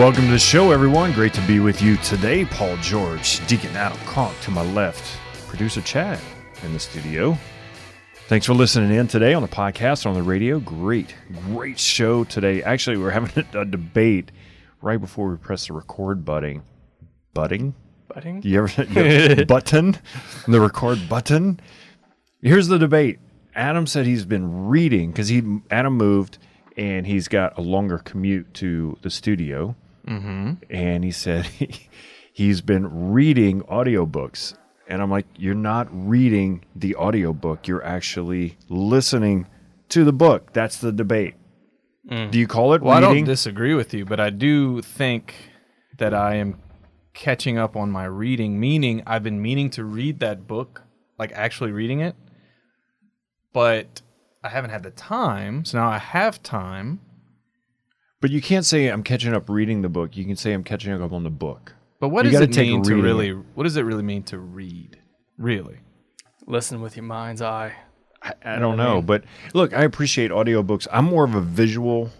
Welcome to the show, everyone. Great to be with you today. Paul George, Deacon Adam Conk to my left, producer Chad in the studio. Thanks for listening in today on the podcast on the radio. Great, great show today. Actually, we're having a, debate right before we press the record button. Butting? Butting? You ever, you ever button? The record button? Here's the debate. Adam said he's been reading because he Adam moved and he's got a longer commute to the studio. Mm-hmm. And he said he, he's been reading audiobooks. And I'm like, you're not reading the audiobook, you're actually listening to the book. That's the debate. Do you call it Well, I don't disagree with you, but I do think that I am catching up on my reading, meaning I've been meaning to read that book, like actually reading it, but I haven't had the time. So now I have time. But you can't say I'm catching up reading the book. You can say I'm catching up on the book. But what You does gotta it take mean to reading really? What does it really mean to read? Really? Listen with your mind's eye. I, I don't know, but look, I appreciate audiobooks. I'm more of a visual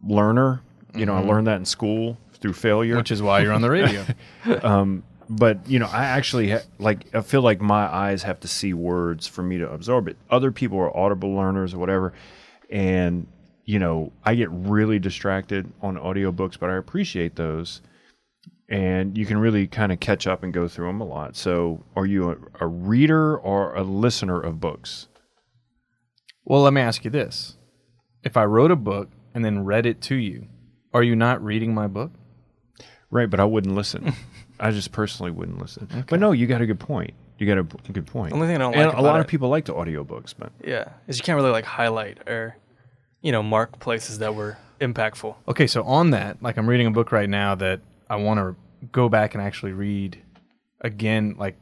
learner. You know, I mm-hmm. learned that in school through failure. Which is why you're on the radio. Um, but you know, I actually ha- like. I feel like my eyes have to see words for me to absorb it. Other people are audible learners or whatever, and you know, I get really distracted on audiobooks, but I appreciate those. And you can really kind of catch up and go through them a lot. So, are you a, a reader or a listener of books? well, let me ask you this: If I wrote a book and then read it to you, are you not reading my book? Right, but I wouldn't listen. I just personally wouldn't listen. But no, you got a good point. You got a good point. The only thing I don't and like a about lot it- of people like the audiobooks, but Yeah, is you can't really like highlight or, you know, mark places that were impactful. Okay, so on that, like I'm reading a book right now that I want to go back and actually read again, like,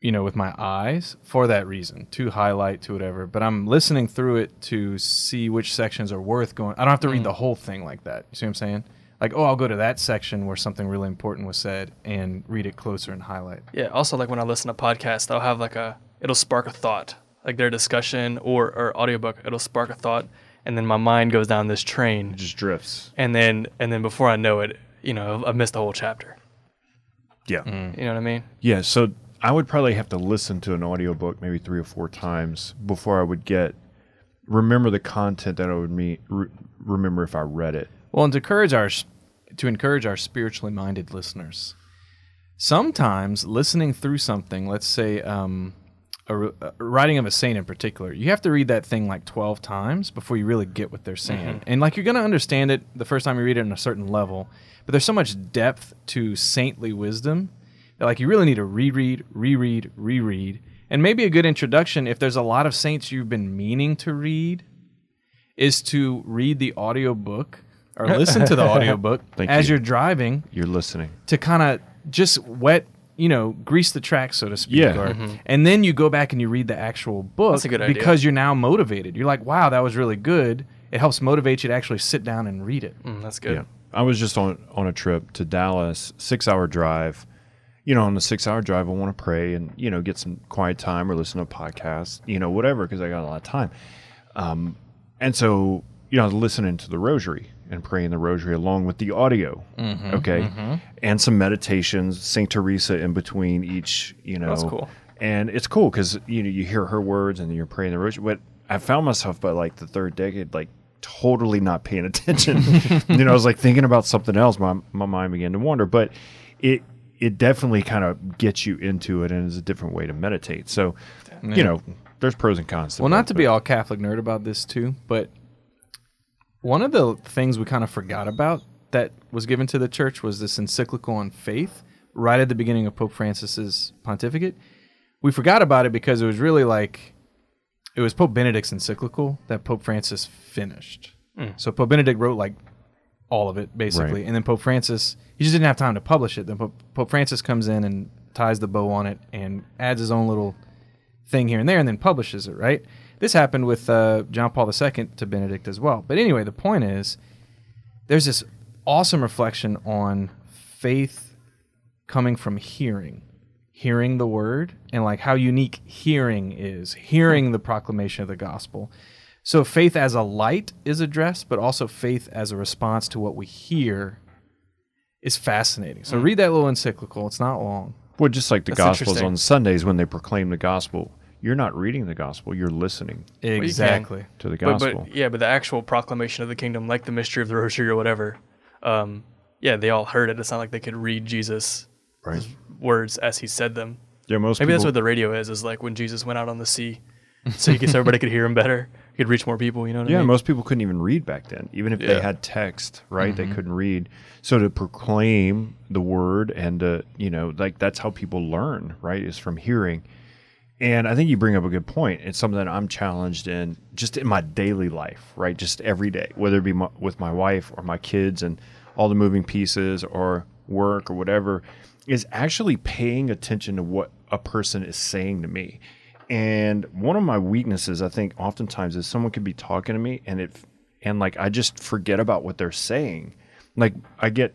you know, with my eyes for that reason, to highlight, to whatever. But I'm listening through it to see which sections are worth going. I don't have to read mm. the whole thing like that. You see what I'm saying? Like, oh, I'll go to that section where something really important was said and read it closer and highlight. Yeah. Also, like when I listen to podcasts, I'll have like a, it'll spark a thought, like their discussion or or audiobook. It'll spark a thought, and then my mind goes down this it train, just drifts. and then and then before I know it, you know, I've, I've missed the whole chapter. Yeah. You know what I mean? Yeah, so I would probably have to listen to an audiobook maybe 3 or 4 times before I would get remember the content that I would me re- remember if I read it. Well, and to encourage our to encourage our spiritually minded listeners, sometimes listening through something, let's say um, a, a writing of a saint in particular, you have to read that thing like twelve times before you really get what they're mm-hmm. saying, and like you're gonna understand it the first time you read it on a certain level, but there's so much depth to saintly wisdom that like you really need to reread, reread, reread, and maybe a good introduction if there's a lot of saints you've been meaning to read is to read the audiobook or listen to the audiobook Thank as you. you're driving You're listening. to kind of just wet, you know, grease the track, so to speak. Yeah. or- And then you go back and you read the actual book That's a good idea. because you're now motivated. You're like, wow, that was really good. It helps motivate you to actually sit down and read it. Mm, that's good. Yeah. I was just on on a trip to Dallas, 6-hour drive. You know, on the 6-hour drive I want to pray and, you know, get some quiet time or listen to a podcast, you know, whatever because I got a lot of time. Um and so, you know, I was listening to the rosary and praying the rosary along with the audio. Mm-hmm, okay. Mm-hmm. And some meditations, St. Teresa in between each, you know. That's cool. And it's cool because, you know, you hear her words and you're praying the rosary. But I found myself by like the third decade, like totally not paying attention. you know, I was like thinking about something else. My, my mind began to wander. But it, it definitely kind of gets you into it and is a different way to meditate. So, you know, there's pros and cons. To Well, not to be all Catholic nerd about this too, but one of the things we kind of forgot about that was given to the church was this encyclical on faith right at the beginning of Pope Francis's pontificate. We forgot about it because it was really like it was Pope Benedict's encyclical that Pope Francis finished. Hmm. So Pope Benedict wrote like all of it basically, Right. and then Pope Francis he just didn't have time to publish it. Then Pope, Pope Francis comes in and ties the bow on it and adds his own little thing here and there and then publishes it, right? This happened with uh, John Paul II to Benedict as well. But anyway, the point is there's this awesome reflection on faith coming from hearing, hearing the word, and like how unique hearing is, hearing the proclamation of the gospel. So faith as a light is addressed, but also faith as a response to what we hear is fascinating. So read that little encyclical. It's not long. Well, just like the That's Gospels on Sundays when they proclaim the gospel, you're not reading the gospel, you're listening you can. Exactly. to the gospel. but yeah, but the actual proclamation of the kingdom, like the mystery of the rosary or whatever, um, yeah, they all heard it. It's not like they could read Jesus' right. words as he said them. Yeah, most Maybe people, that's what the radio is. Is like when Jesus went out on the sea, so he could, so everybody could hear him better. He could reach more people. You know what Yeah, I mean? most people couldn't even read back then. Even if they had text, right? Mm-hmm. They couldn't read. So to proclaim the word and to, you know, like that's how people learn, right? Is from hearing. And I think you bring up a good point. It's something that I'm challenged in just in my daily life, right? Just every day, whether it be my, with my wife or my kids and all the moving pieces or work or whatever, is actually paying attention to what a person is saying to me. And one of my weaknesses, I think, oftentimes is someone could be talking to me and it, and like I just forget about what they're saying. Like I get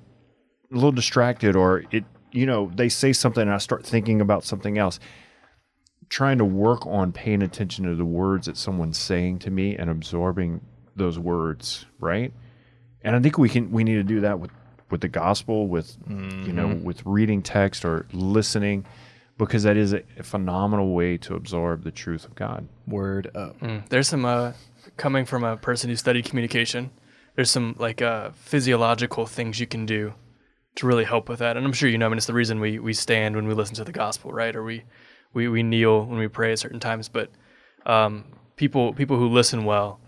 a little distracted or it, you know, they say something and I start thinking about something else trying to work on paying attention to the words that someone's saying to me and absorbing those words, right? And I think we can we need to do that with with the gospel, with you know, with reading text or listening, because that is a, a phenomenal way to absorb the truth of God. Word up. Mm. There's some uh, coming from a person who studied communication. There's some like uh, physiological things you can do to really help with that, and I'm sure you know. I mean, it's the reason we we stand when we listen to the gospel, right? Or we we, we kneel when we pray at certain times. But um, people people who listen well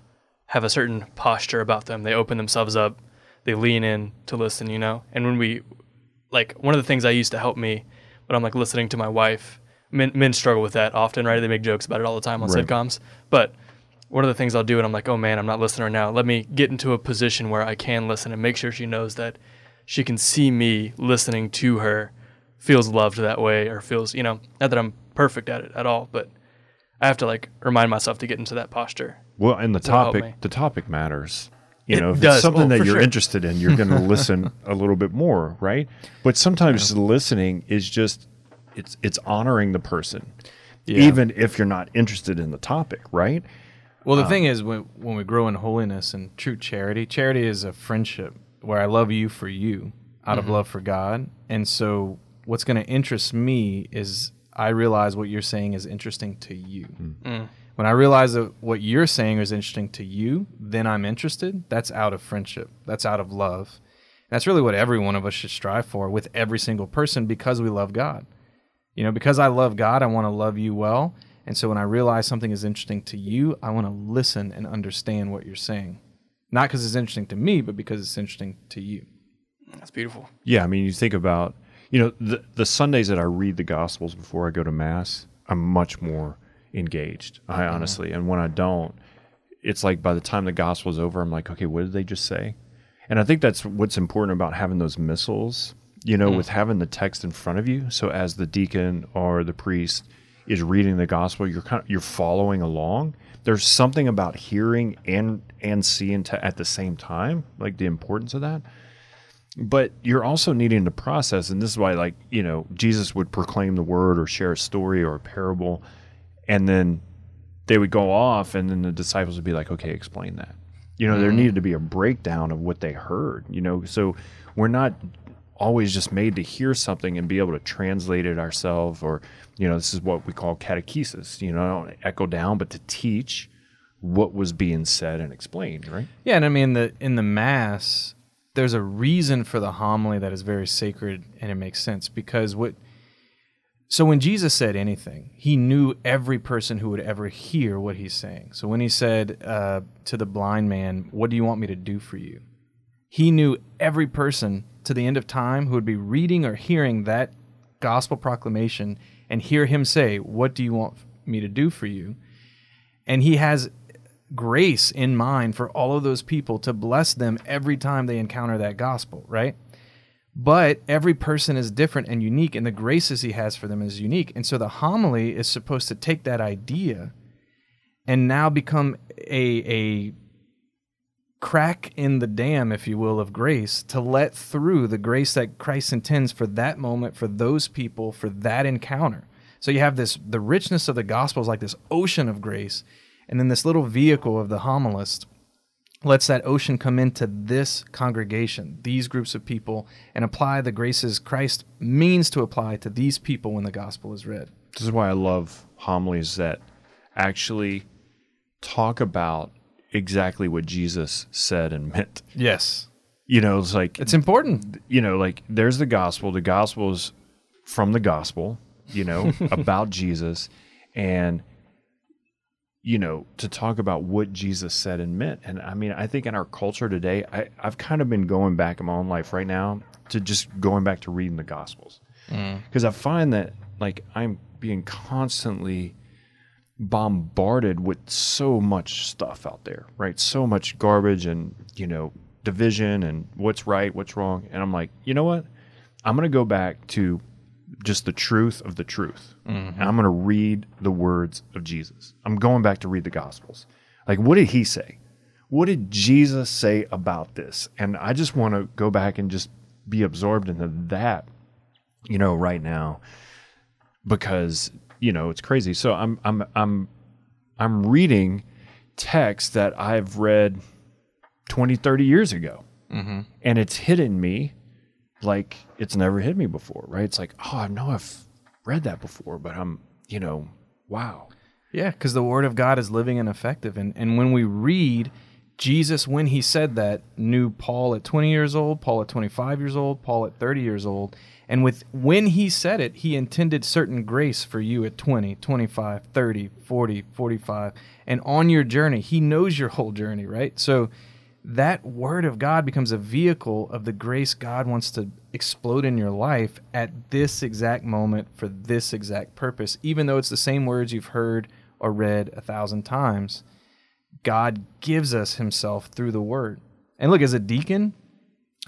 have a certain posture about them. They open themselves up. They lean in to listen, you know. And when we like one of the things I used to help me when I'm like listening to my wife. Men, men struggle with that often, right? They make jokes about it all the time on Right. sitcoms. But one of the things I'll do, and I'm like, oh man, I'm not listening right now. Let me get into a position where I can listen and make sure she knows that she can see me listening to her, feels loved that way, or feels, you know, not that I'm perfect at it at all, but I have to like remind myself to get into that posture. Well, and the That'll topic the topic matters. You It know, if does. it's something Oh, that you're sure. interested in, you're going to listen a little bit more, right? But sometimes just listening is just it's it's honoring the person, Yeah. even if you're not interested in the topic, right? Well, the um, thing is, when, when we grow in holiness and true charity, charity is a friendship where I love you for you out of mm-hmm. love for God. And so, what's going to interest me is I realize what you're saying is interesting to you. Mm. Mm. When I realize that what you're saying is interesting to you, then I'm interested. That's out of friendship, that's out of love. That's really what every one of us should strive for with every single person because we love God. You know, because I love God, I want to love you well. And so when I realize something is interesting to you, I want to listen and understand what you're saying. Not because it's interesting to me, but because it's interesting to you. That's beautiful. Yeah, I mean, you think about, you know, the the Sundays that I read the Gospels before I go to Mass, I'm much more engaged. I mm-hmm. honestly, and when I don't, it's like by the time the Gospel is over, I'm like, okay, what did they just say? And I think that's what's important about having those missals. You know, mm-hmm. with having the text in front of you, so as the deacon or the priest is reading the gospel, you're kind of you're following along. There's something about hearing and and seeing to, at the same time, like the importance of that but you're also needing to process and this is why like you know jesus would proclaim the word or share a story or a parable and then they would go off and then the disciples would be like okay explain that. You know there mm-hmm. needed to be a breakdown of what they heard you know? So we're not always just made to hear something and be able to translate it ourselves or you know this is what we call catechesis you know? Echo down but to teach what was being said and explained right? Yeah, and I mean the in the mass, there's a reason for the homily that is very sacred and it makes sense because what so when Jesus said anything, he knew every person who would ever hear what he's saying. So when he said uh, to the blind man, "What do you want me to do for you?" He knew every person to the end of time who would be reading or hearing that gospel proclamation and hear him say, "What do you want me to do for you?" And he has grace in mind for all of those people to bless them every time they encounter that gospel, right? But every person is different and unique, and the graces he has for them is unique. And so the homily is supposed to take that idea and now become a, a crack in the dam, if you will, of grace to let through the grace that Christ intends for that moment, for those people, for that encounter. So you have this the richness of the gospel is like this ocean of grace, and then this little vehicle of the homilist lets that ocean come into this congregation, these groups of people, and apply the graces Christ means to apply to these people when the gospel is read. This is why I love homilies that actually talk about exactly what Jesus said and meant. Yes. You know, it's like It's important. you know, like there's the gospel. The gospel is from the gospel, you know, about Jesus and you know, to talk about what Jesus said and meant. And I mean, I think in our culture today, I, I've kind of been going back in my own life right now to just going back to reading the gospels. Mm. Because I find that like I'm being constantly bombarded with so much stuff out there, right? So much garbage and, you know, division and what's right, what's wrong. And I'm like, you know what? I'm going to go back to just the truth of the truth. Mm-hmm. And I'm going to read the words of Jesus. I'm going back to read the Gospels. Like, what did he say? What did Jesus say about this? And I just want to go back and just be absorbed into that, you know, right now because, you know, it's crazy. So I'm, I'm, I'm, I'm reading texts that I've read 20, 30 years ago. Mm-hmm. And it's hitting me like it's never hit me before, right? It's like, oh, I know I've read that before, but I'm, you know, wow. Yeah, because the word of God is living and effective. And, and when we read, Jesus, when he said that, knew Paul at 20 years old, Paul at 25 years old, Paul at 30 years old. And with when he said it, he intended certain grace for you at 20, 25, 30, 40, 45. And on your journey, he knows your whole journey, right? So that word of God becomes a vehicle of the grace God wants to explode in your life at this exact moment for this exact purpose. Even though it's the same words you've heard or read a thousand times, God gives us himself through the word. And look, as a deacon,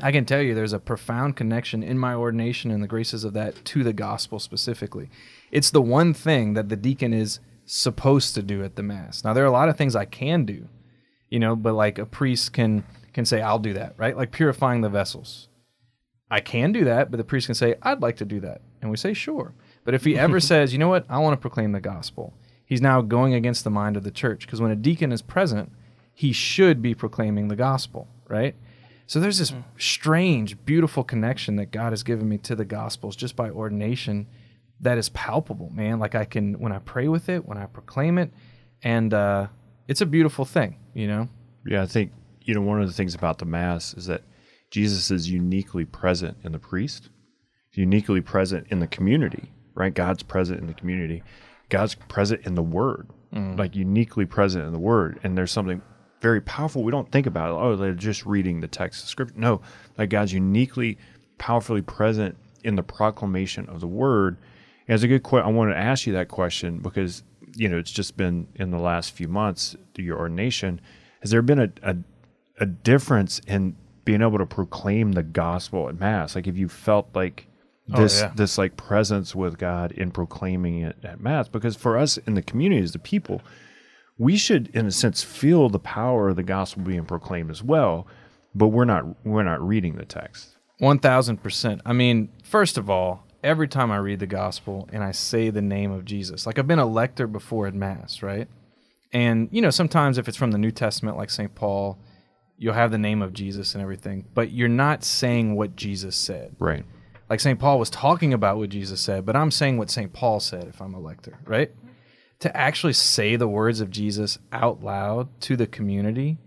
I can tell you there's a profound connection in my ordination and the graces of that to the gospel specifically. It's the one thing that the deacon is supposed to do at the mass. Now there are a lot of things I can do, you know, but like a priest can can say I'll do that, right? Like purifying the vessels. I can do that, but the priest can say I'd like to do that. And we say sure. But if he ever says, "You know what? I want to proclaim the gospel." He's now going against the mind of the church because when a deacon is present, he should be proclaiming the gospel, right? So there's this strange, beautiful connection that God has given me to the gospels just by ordination that is palpable, man. Like I can when I pray with it, when I proclaim it, and uh, it's a beautiful thing, you know. Yeah, I think, you know, one of the things about the Mass is that Jesus is uniquely present in the priest, uniquely present in the community, right? God's present in the community. God's present in the Word, mm. like uniquely present in the Word. And there's something very powerful. We don't think about it. Oh, they're just reading the text of Scripture. No, like God's uniquely, powerfully present in the proclamation of the Word. And it's a good question. I wanted to ask you that question because you know it's just been in the last few months your ordination. Has there been a, a a difference in being able to proclaim the gospel at mass? Like, if you felt like Oh, this yeah. this like presence with God in proclaiming it at mass, because for us in the community as the people, we should, in a sense, feel the power of the gospel being proclaimed as well. But we're not we're not reading the text. One thousand percent. I mean, first of all, every time I read the gospel and I say the name of Jesus, like I've been a lector before at Mass, right? And you know, sometimes if it's from the New Testament, like St. Paul, you'll have the name of Jesus and everything, but you're not saying what Jesus said. Right. Like St. Paul was talking about what Jesus said, but I'm saying what St. Paul said if I'm a lector, right? To actually say the words of Jesus out loud to the community,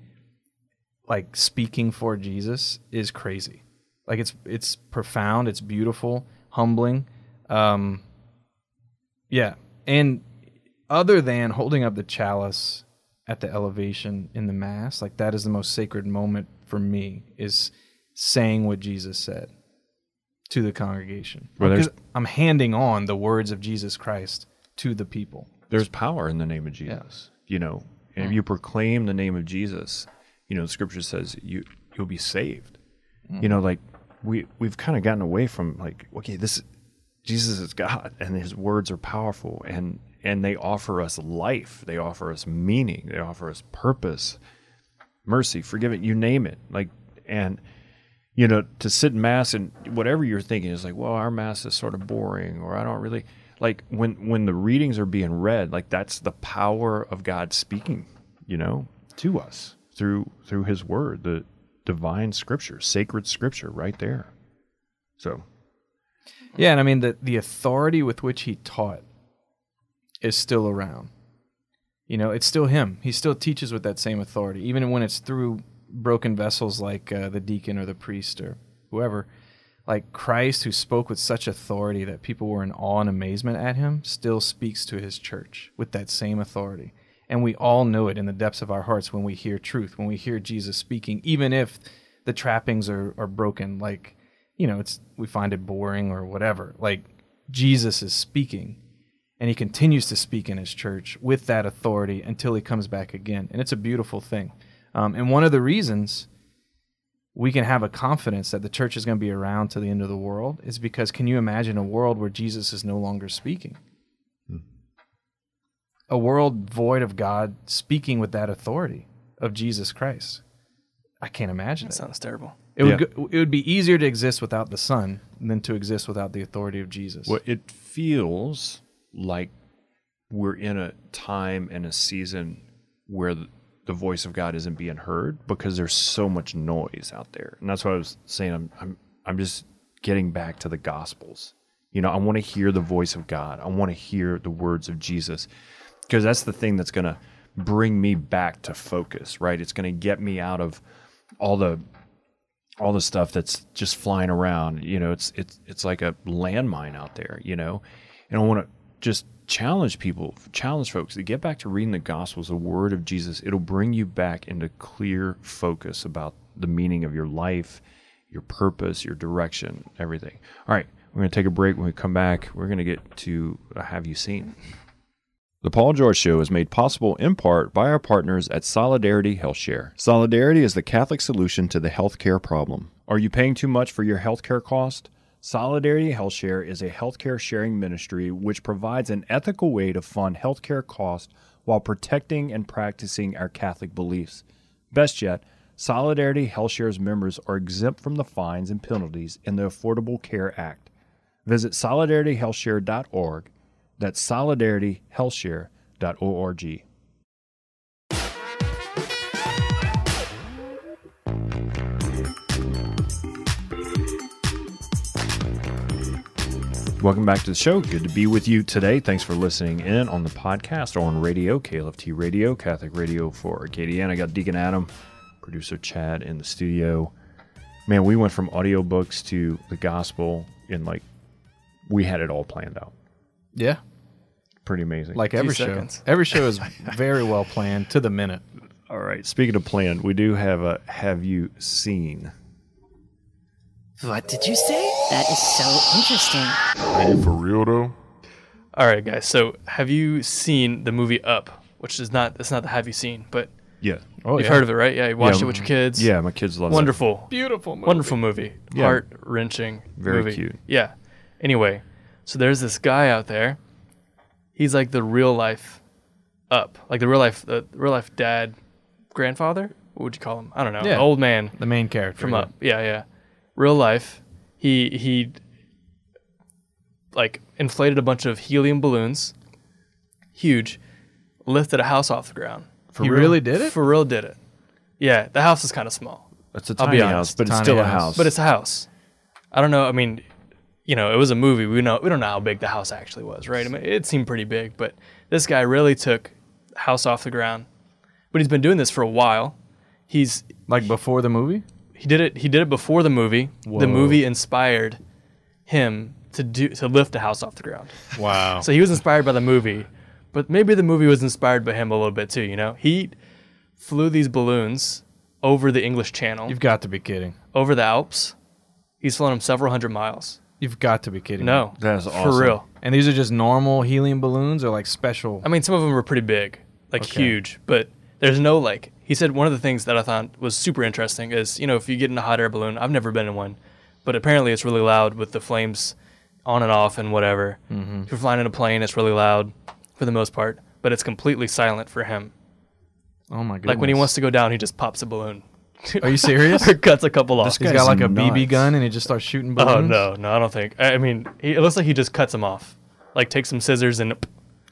like speaking for Jesus, is crazy. Like it's it's profound, it's beautiful, humbling. Um, yeah, and other than holding up the chalice at the elevation in the mass, like that is the most sacred moment for me is saying what Jesus said to the congregation. Well, Because I'm handing on the words of Jesus Christ to the people. There's power in the name of Jesus. You know, and if you proclaim the name of Jesus, you know, the scripture says you you'll be saved. You know, like we we've kind of gotten away from like, okay, this Jesus is God and his words are powerful and and they offer us life. They offer us meaning. They offer us purpose, mercy, forgiving, you name it. Like and you know, to sit in mass and whatever you're thinking is like, well, our mass is sort of boring, or I don't really like when when the readings are being read, like that's the power of God speaking, you know, to us through through his word, the divine scripture, sacred scripture right there. So, Yeah, and I mean the the authority with which he taught is still around. You know, it's still him. He still teaches with that same authority, even when it's through broken vessels like uh, the deacon or the priest or whoever. Like Christ, who spoke with such authority that people were in awe and amazement at him, still speaks to his church with that same authority. And we all know it in the depths of our hearts when we hear truth, when we hear Jesus speaking, even if the trappings are, are broken. Like, you know, it's we find it boring or whatever. Like Jesus is speaking and he continues to speak in his church with that authority until he comes back again. And it's a beautiful thing. Um, and one of the reasons we can have a confidence that the church is going to be around to the end of the world is because can you imagine a world where Jesus is no longer speaking? A world void of God speaking with that authority of Jesus Christ. I can't imagine That it. sounds terrible. It would Yeah. go, it would be easier to exist without the Son than to exist without the authority of Jesus. well, it feels like we're in a time and a season where the, the voice of God isn't being heard because there's so much noise out there. And that's what I was saying. I'm I'm I'm just getting back to the gospels. You know, I want to hear the voice of God. I want to hear the words of Jesus because that's the thing that's going to bring me back to focus, right? It's going to get me out of all the all the stuff that's just flying around. You know, it's it's it's like a landmine out there. You know, and I want to just challenge people, challenge folks to get back to reading the Gospels, the Word of Jesus. It'll bring you back into clear focus about the meaning of your life, your purpose, your direction, everything. All right, we're going to take a break. When we come back, we're going to get to Have You Seen? The Paul George Show is made possible in part by our partners at Solidarity HealthShare. Solidarity is the Catholic solution to the healthcare problem. Are you paying too much for your healthcare cost? Solidarity HealthShare is a healthcare sharing ministry which provides an ethical way to fund healthcare costs while protecting and practicing our Catholic beliefs. Best yet, Solidarity HealthShare's members are exempt from the fines and penalties in the Affordable Care Act. Visit solidarityhealthshare.org. That's solidarityhealthshare.org. Welcome back to the show. Good to be with you today. Thanks for listening in on the podcast or on radio, KLFT Radio, Catholic Radio for Acadiana. I got Deacon Adam, producer Chad in the studio. Man, we went from audiobooks to the gospel in like, we had it all planned out. Yeah, Pretty amazing. like every show. seconds. Every show is very well planned to the minute. all right. Speaking of planned, we do have a Have You Seen? What did you say? That is so interesting. Are you for real though? All right, guys. So, have you seen the movie Up? Which is not that's not the Have you seen, but Yeah. Oh, you've yeah. heard of it, right? Yeah, you watched Yeah, it with your kids. Yeah, my kids love it. Wonderful. Beautiful movie. Wonderful movie. Yeah. Heart wrenching. Very movie. cute. Yeah. Anyway, so there's this guy out there. He's like the real life up, like the real life, the real life dad, grandfather. What would you call him? I don't know. Yeah. Old man The main character from yeah. Up. Yeah, yeah. Real life. He he like inflated a bunch of helium balloons, huge, lifted a house off the ground. For he real? really did it. For real, did it. Yeah, the house is kind of small. It's a I'll tiny house, but it's tiny still a house. house. But it's a house. I don't know. I mean, you know, it was a movie. We know we don't know how big the house actually was, right? I mean, it seemed pretty big, but this guy really took the house off the ground. But he's been doing this for a while. He's Like before the movie. he did it. He did it before the movie. Whoa. The movie inspired him to do to lift a house off the ground. Wow. So he was inspired by the movie, but maybe the movie was inspired by him a little bit too. You know, he flew these balloons over the English Channel, You've got to be kidding. over the Alps. He's flown them several hundred miles. You've got to be kidding. me. No, That is for real. And these are just normal helium balloons or like special. I mean, some of them were pretty big, like Okay. huge, but there's no like. He said one of the things that I thought was super interesting is you know if you get in a hot air balloon, I've never been in one, but apparently it's really loud with the flames on and off and whatever. Mm-hmm. If you're flying in a plane, it's really loud for the most part, but it's completely silent for him. oh my goodness. Like when he wants to go down, he just pops a balloon. Are you serious? or cuts a couple off. This He's guy's got like a nuts. BB gun and he just starts shooting Oh no, no, I don't think. I I mean, he, it looks like he just cuts them off. Like takes some scissors and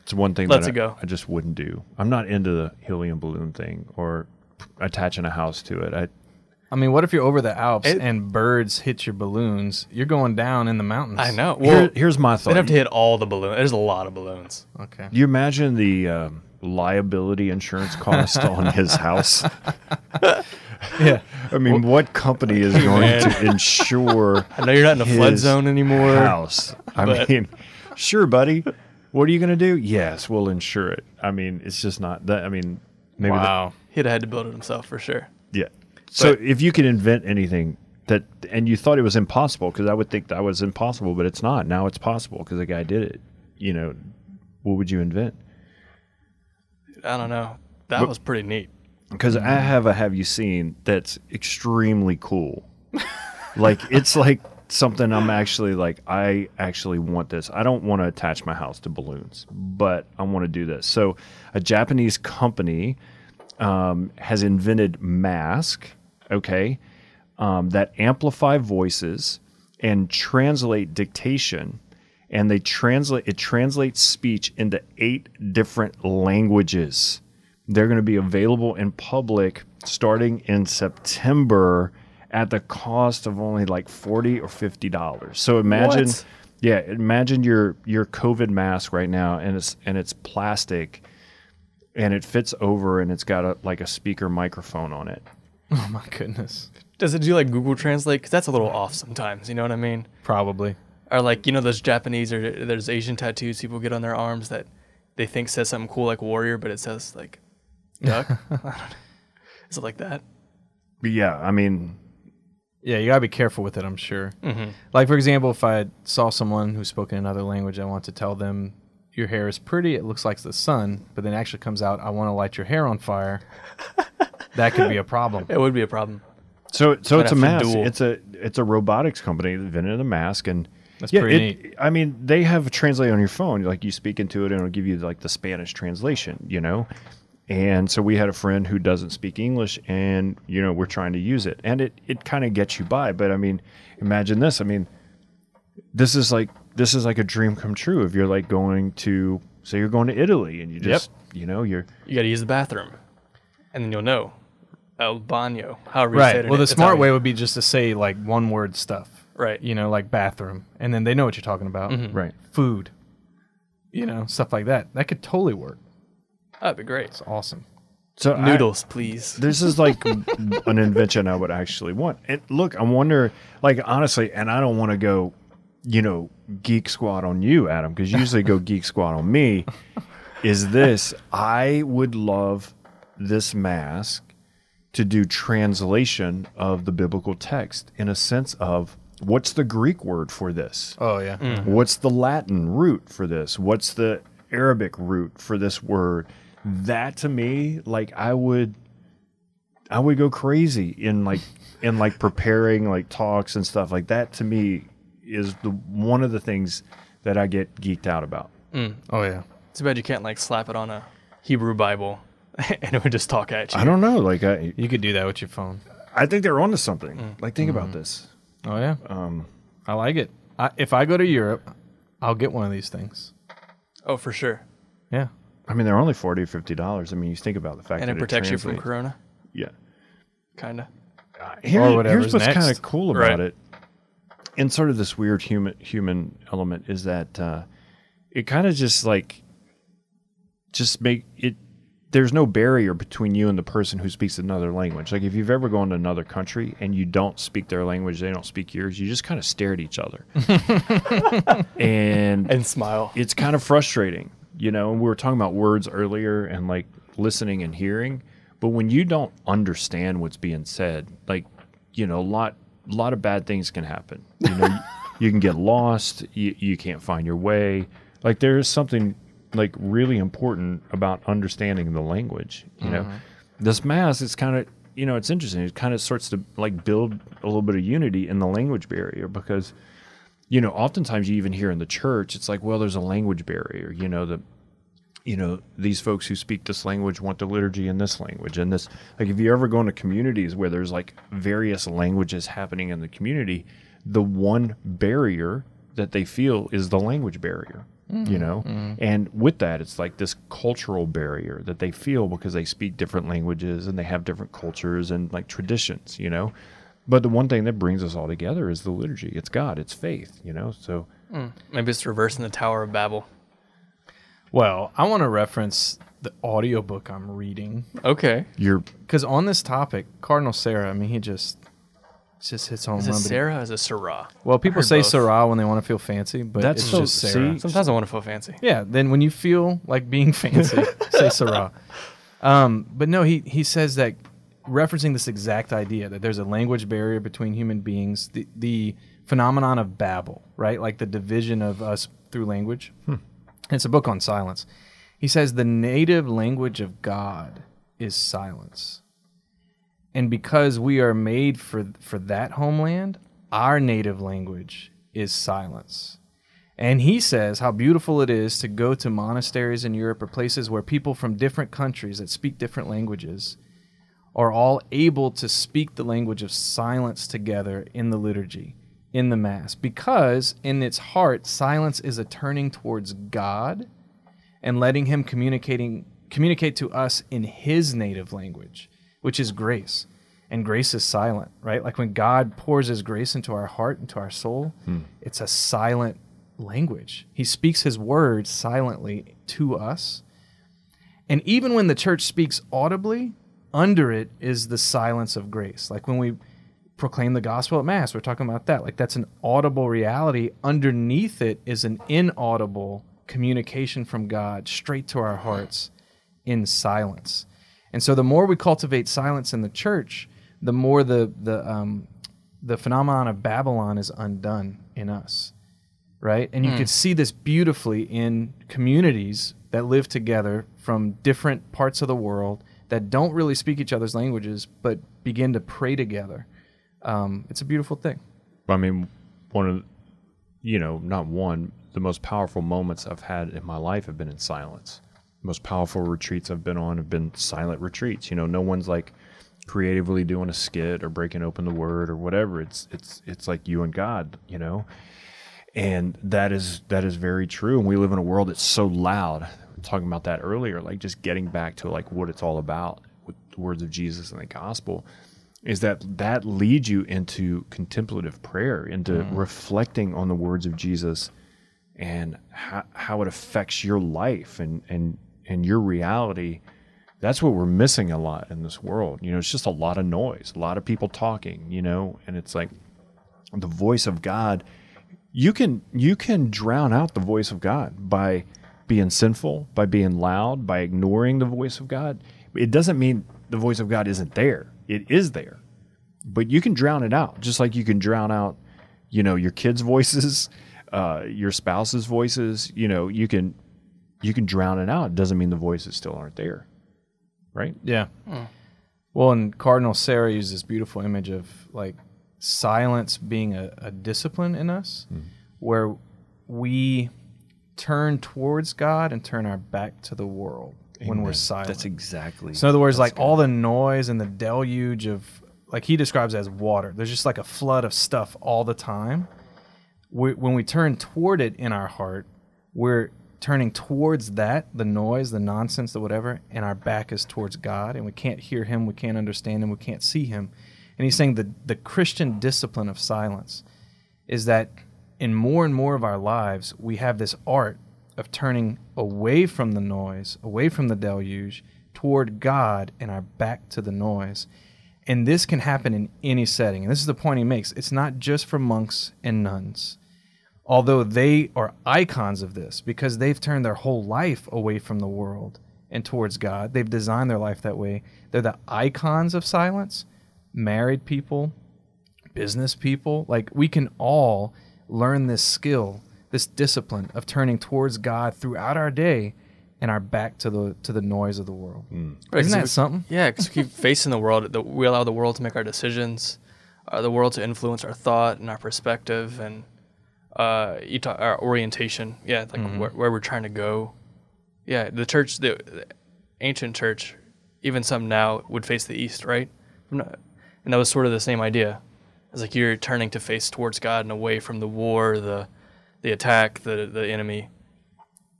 It's one thing Lets that it I, go. I just wouldn't do. I'm not into the helium balloon thing or attaching a house to it. I, I mean, what if you're over the Alps It- and birds hit your balloons? You're going down in the mountains. I know. Well, Here- here's my thought. they'd have to hit all the balloons. There's a lot of balloons. Okay. you imagine the um, liability insurance cost on his house? Yeah. I mean, what company is going to insure I know you're not in a flood zone anymore. house? I but- mean, sure, buddy. What are you going to do? Yes, we'll insure it. I mean, it's just not that. I mean, maybe that- Wow. He'd have had to build it himself for sure. Yeah. So if you could invent anything that, and you thought it was impossible, because I would think that was impossible, but it's not. Now it's possible because the guy did it. You know, what would you invent? I don't know. That was pretty neat. Because I have a have you seen that's extremely cool. like it's like something I'm actually like I actually want this. I don't want to attach my house to balloons, but I want to do this. So a Japanese company um, has invented mask. Okay, um, that amplify voices and translate dictation and they translate it translates speech into eight different languages they're going to be available in public starting in september at the cost of only like 40 or 50 dollars so imagine What? yeah imagine your your covid mask right now and it's and it's plastic and it fits over and it's got a like a speaker microphone on it Oh my goodness. Does it do like Google Translate? Because that's a little off sometimes. You know what I mean? Probably. Or like you know those Japanese or there's Asian tattoos people get on their arms that they think says something cool like warrior, but it says like duck. I don't know. Is it like that? but yeah i mean Yeah, you gotta be careful with it. I'm sure. Mm-hmm. Like for example, if I saw someone who spoke in another language, I want to tell them your hair is pretty. It looks like the sun, but then it actually comes out. I want to light your hair on fire. that could be a problem. It would be a problem. So so it's a have to mask. duel. It's a it's a robotics company that invented a mask and That's yeah, pretty it- I mean, they have a translate on your phone. Like you speak into it, and it'll give you like the Spanish translation. You know, and so we had a friend who doesn't speak English, and you know we're trying to use it, and it it kind of gets you by. But I mean, imagine this. I mean, this is like this is like a dream come true. If you're like going to say you're going to Italy, and you just you know you're You got to use the bathroom, and then you'll know. El baño, however you say it. Right. Well, the smart way would be just to say like one word stuff. Right. You know, like bathroom, and then they know what you're talking about. Mm-hmm. right. Food. You know, stuff like that. That could totally work. That'd be great. It's awesome. So I- Noodles, please. this is like an invention I would actually want. And look, I wonder, like honestly, and I don't want to go, you know, geek squad on you, Adam, because you usually go geek squad on me. Is this? I would love this mask to do translation of the biblical text in a sense of what's the Greek word for this? Oh yeah. What's the Latin root for this? What's the Arabic root for this word? That to me, like I would I would go crazy in like in like preparing like talks and stuff like that to me is the one of the things that I get geeked out about. Mm. Oh yeah. Too bad you can't like slap it on a Hebrew Bible, and it would just talk at you. I don't know, like I You could do that with your phone. I think they're onto something. Mm. Like think about mm-hmm. this. Oh yeah. Um, I like it. I, if I go to Europe, I'll get one of these things. Oh, for sure. Yeah. I mean they're only 40 or 50 dollars. I mean you think about the fact And that it protects you from corona, Yeah. kind of. Here- Or here's what's kind of cool about Right. it, and sort of this weird human human element is that uh, it kind of just like just make it. There's no barrier between you and the person who speaks another language. Like if you've ever gone to another country and you don't speak their language, they don't speak yours. You just kind of stare at each other, and And smile. it's kind of frustrating, you know. And we were talking about words earlier and like listening and hearing, but when you don't understand what's being said, like you know, a lot, a lot of bad things can happen. You know, you, you can get lost. You, you can't find your way. Like there is something like really important about understanding the language. You know, mm-hmm. this mass is kind of you know it's interesting. It kind of starts to like build a little bit of unity in the language barrier because you know, oftentimes you even hear in the church, it's like, well, there's a language barrier. You know, the, you know, these folks who speak this language want the liturgy in this language, and this. Like, if you ever go into communities where there's like various languages happening in the community, the one barrier that they feel is the language barrier. you mm-hmm. know? Mm-hmm. And with that, it's like this cultural barrier that they feel because they speak different languages and they have different cultures and like traditions, you know? But the one thing that brings us all together is the liturgy. It's God, it's faith, you know? So Maybe it's reversing the Tower of Babel. Well, I want to reference the audiobook I'm reading Okay. you're because on this topic, Cardinal Sarah, I mean, he just just hits home Is it run. but- Sarah or is it Sarah? Well, people say both. Sarah when they want to feel fancy, but That's it's so- just Sarah. see? Sometimes I want to feel fancy. Yeah, then when you feel like being fancy, say Sarah. Um, but no, he he says that referencing this exact idea that there's a language barrier between human beings, the the phenomenon of Babel, right? Like the division of us through language. Hmm. It's a book on silence. He says the native language of God is silence. And because we are made for for that homeland, our native language is silence. And he says how beautiful it is to go to monasteries in Europe or places where people from different countries that speak different languages are all able to speak the language of silence together in the liturgy, in the Mass, because in its heart, silence is a turning towards God and letting Him communicating communicate to us in His native language, which is grace. And grace is silent, right? Like when God pours His grace into our heart, into our soul, hmm. it's a silent language. He speaks His word silently to us. And even when the church speaks audibly, under it is the silence of grace. Like when we proclaim the gospel at Mass, we're talking about that. Like that's an audible reality. Underneath it is an inaudible communication from God straight to our hearts in silence. And so the more we cultivate silence in the church, the more the the um, the phenomenon of Babylon is undone in us right? And you could see this beautifully in communities that live together from different parts of the world that don't really speak each other's languages, but begin to pray together. Um, it's a beautiful thing. I mean, one of, you know, not one, the most powerful moments I've had in my life have been in silence. most powerful retreats I've been on have been silent retreats. You know, no one's like creatively doing a skit or breaking open the word or whatever. It's it's it's like you and God, you know. And that is that is very true. And we live in a world that's so loud. Talking about that earlier, like just getting back to like what it's all about with the words of Jesus and the gospel is that that leads you into contemplative prayer, into mm. reflecting on the words of Jesus and how, how it affects your life and, and, and your reality. That's what we're missing a lot in this world. You know, it's just a lot of noise, a lot of people talking, you know, and it's like the voice of God. You can you can drown out the voice of God by being sinful, by being loud, by ignoring the voice of God. It doesn't mean the voice of God isn't there. It is there. But you can drown it out, just like you can drown out, you know, your kids' voices, uh, your spouse's voices. You know, you can you can drown it out. It doesn't mean the voices still aren't there. Right? Yeah. Well, and Cardinal Sarah used this beautiful image of like silence being a, a discipline in us, where we turn towards God and turn our back to the world when we're silent. That's exactly. So in other words, like all the noise and the deluge of, like he describes as water. There's just like a flood of stuff all the time. We, when we turn toward it in our heart, we're turning towards that, the noise, the nonsense, the whatever, and our back is towards God, and we can't hear Him, we can't understand Him, we can't see Him. And he's saying the the Christian discipline of silence is that in more and more of our lives, we have this art of turning away from the noise, away from the deluge, toward God and our back to the noise. And this can happen in any setting. And this is the point he makes. It's not just for monks and nuns, although they are icons of this because they've turned their whole life away from the world and towards God. They've designed their life that way. They're the icons of silence. Married people, business people, like we can all learn this skill, this discipline of turning towards God throughout our day and our back to the to the noise of the world. Right, Isn't that we- something? Yeah, because we keep facing the world. The, we allow the world to make our decisions, uh, the world to influence our thought and our perspective, and uh, you talk, our orientation. Yeah, like where, where we're trying to go. Yeah, the church, the, the ancient church, even some now would face the east, right? I'm not- And that was sort of the same idea. It's like you're turning to face towards God and away from the war, the the attack, the the enemy.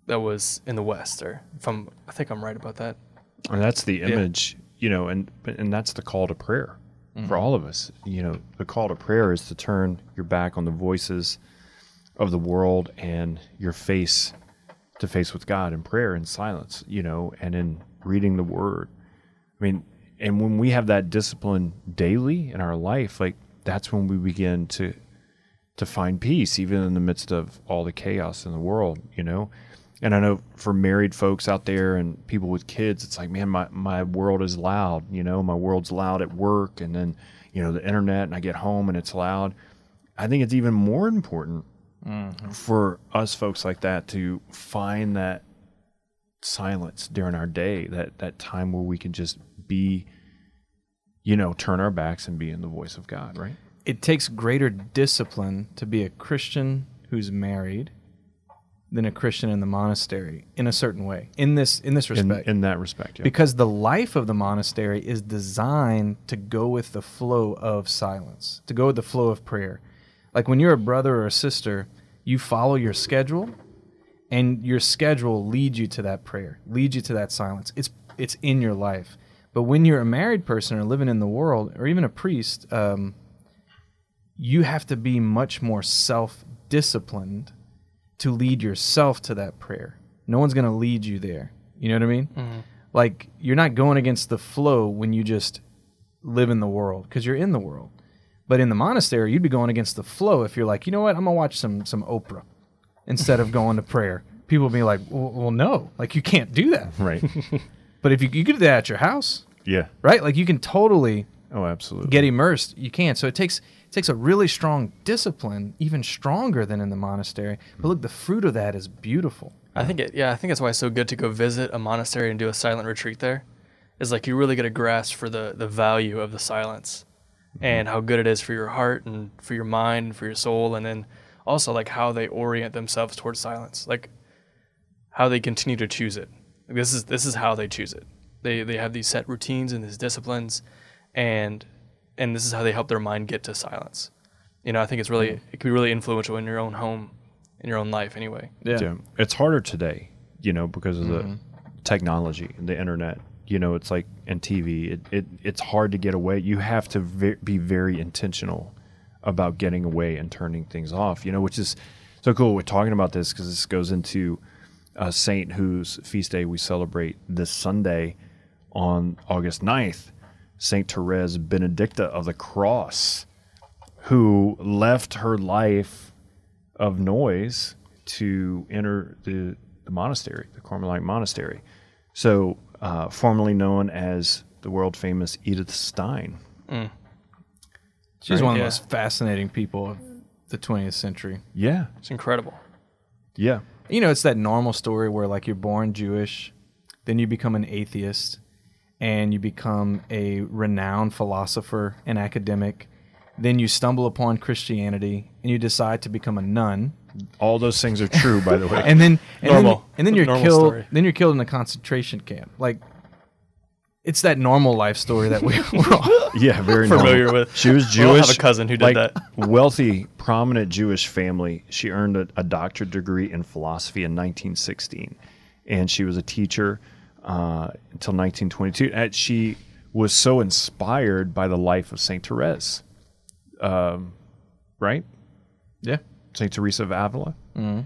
that was in the West, or if I'm, I think I'm right about that. And that's the image, you know, and and that's the call to prayer for mm-hmm. all of us. You know, the call to prayer is to turn your back on the voices of the world and your face to face with God in prayer and silence, you know, and in reading the word. I mean, and when we have that discipline daily in our life, like that's when we begin to to find peace even in the midst of all the chaos in the world, you know. And I know for married folks out there and people with kids, it's like, man, my, my world is loud, you know, my world's loud at work and then, you know, the internet and I get home and it's loud. I think it's even more important mm-hmm. for us folks like that to find that silence during our day, that, that time where we can just be, you know, turn our backs and be in the voice of God, right? It takes greater discipline to be a Christian who's married than a Christian in the monastery in a certain way. In this in this In, respect. in that respect, yeah. because the life of the monastery is designed to go with the flow of silence, to go with the flow of prayer. Like when you're a brother or a sister, you follow your schedule, and your schedule leads you to that prayer, leads you to that silence. It's it's in your life. But when you're a married person or living in the world, or even a priest, um, you have to be much more self-disciplined to lead yourself to that prayer. No one's going to lead you there. You know what I mean? Like you're not going against the flow when you just live in the world because you're in the world. But in the monastery, you'd be going against the flow if you're like, you know what, I'm gonna watch some some Oprah instead of going to prayer. People be like, well, well, no, like you can't do that. right. But if you, you could do that at your house, yeah. right? Like you can totally Oh, absolutely. get immersed. You can. So it takes it takes a really strong discipline, even stronger than in the monastery. But look, the fruit of that is beautiful. I think it, yeah, I think that's why it's so good to go visit a monastery and do a silent retreat there. Is like you really get a grasp for the the value of the silence mm-hmm. and how good it is for your heart and for your mind, and for your soul, and then also like how they orient themselves towards silence, like how they continue to choose it. Like this is this is how they choose it. They they have these set routines and these disciplines, and and this is how they help their mind get to silence. You know, I think it's really it can be really influential in your own home, in your own life anyway. Yeah. It's harder today, you know, because of Mm-hmm. the technology and the internet. You know, it's like and TV. It, it it's hard to get away. You have to ve- be very intentional about getting away and turning things off. You know, which is so cool. We're talking about this because this goes into a saint whose feast day we celebrate this Sunday on August 9th, Saint Therese Benedicta of the Cross, who left her life of noise to enter the, the monastery, the Carmelite monastery. So, uh, formerly known as the world famous Edith Stein. She's one of the Yeah. most fascinating people of the 20th century. Yeah, It's incredible. yeah, You know, it's that normal story where like you're born Jewish, then you become an atheist, and you become a renowned philosopher and academic. Then you stumble upon Christianity and you decide to become a nun. all those things are true, by the way. And then and Normal. then, and then you're Normal killed story. then you're killed in a concentration camp. Like it's that normal life story that we, we're all yeah, very Familiar normal. with. She was We all Jewish. have a cousin who did like, that. wealthy, prominent Jewish family. She earned a, a doctorate degree in philosophy in 1916, and she was a teacher uh, until 1922. And she was so inspired by the life of Saint Therese, um, right? Yeah. Saint Teresa of Avila.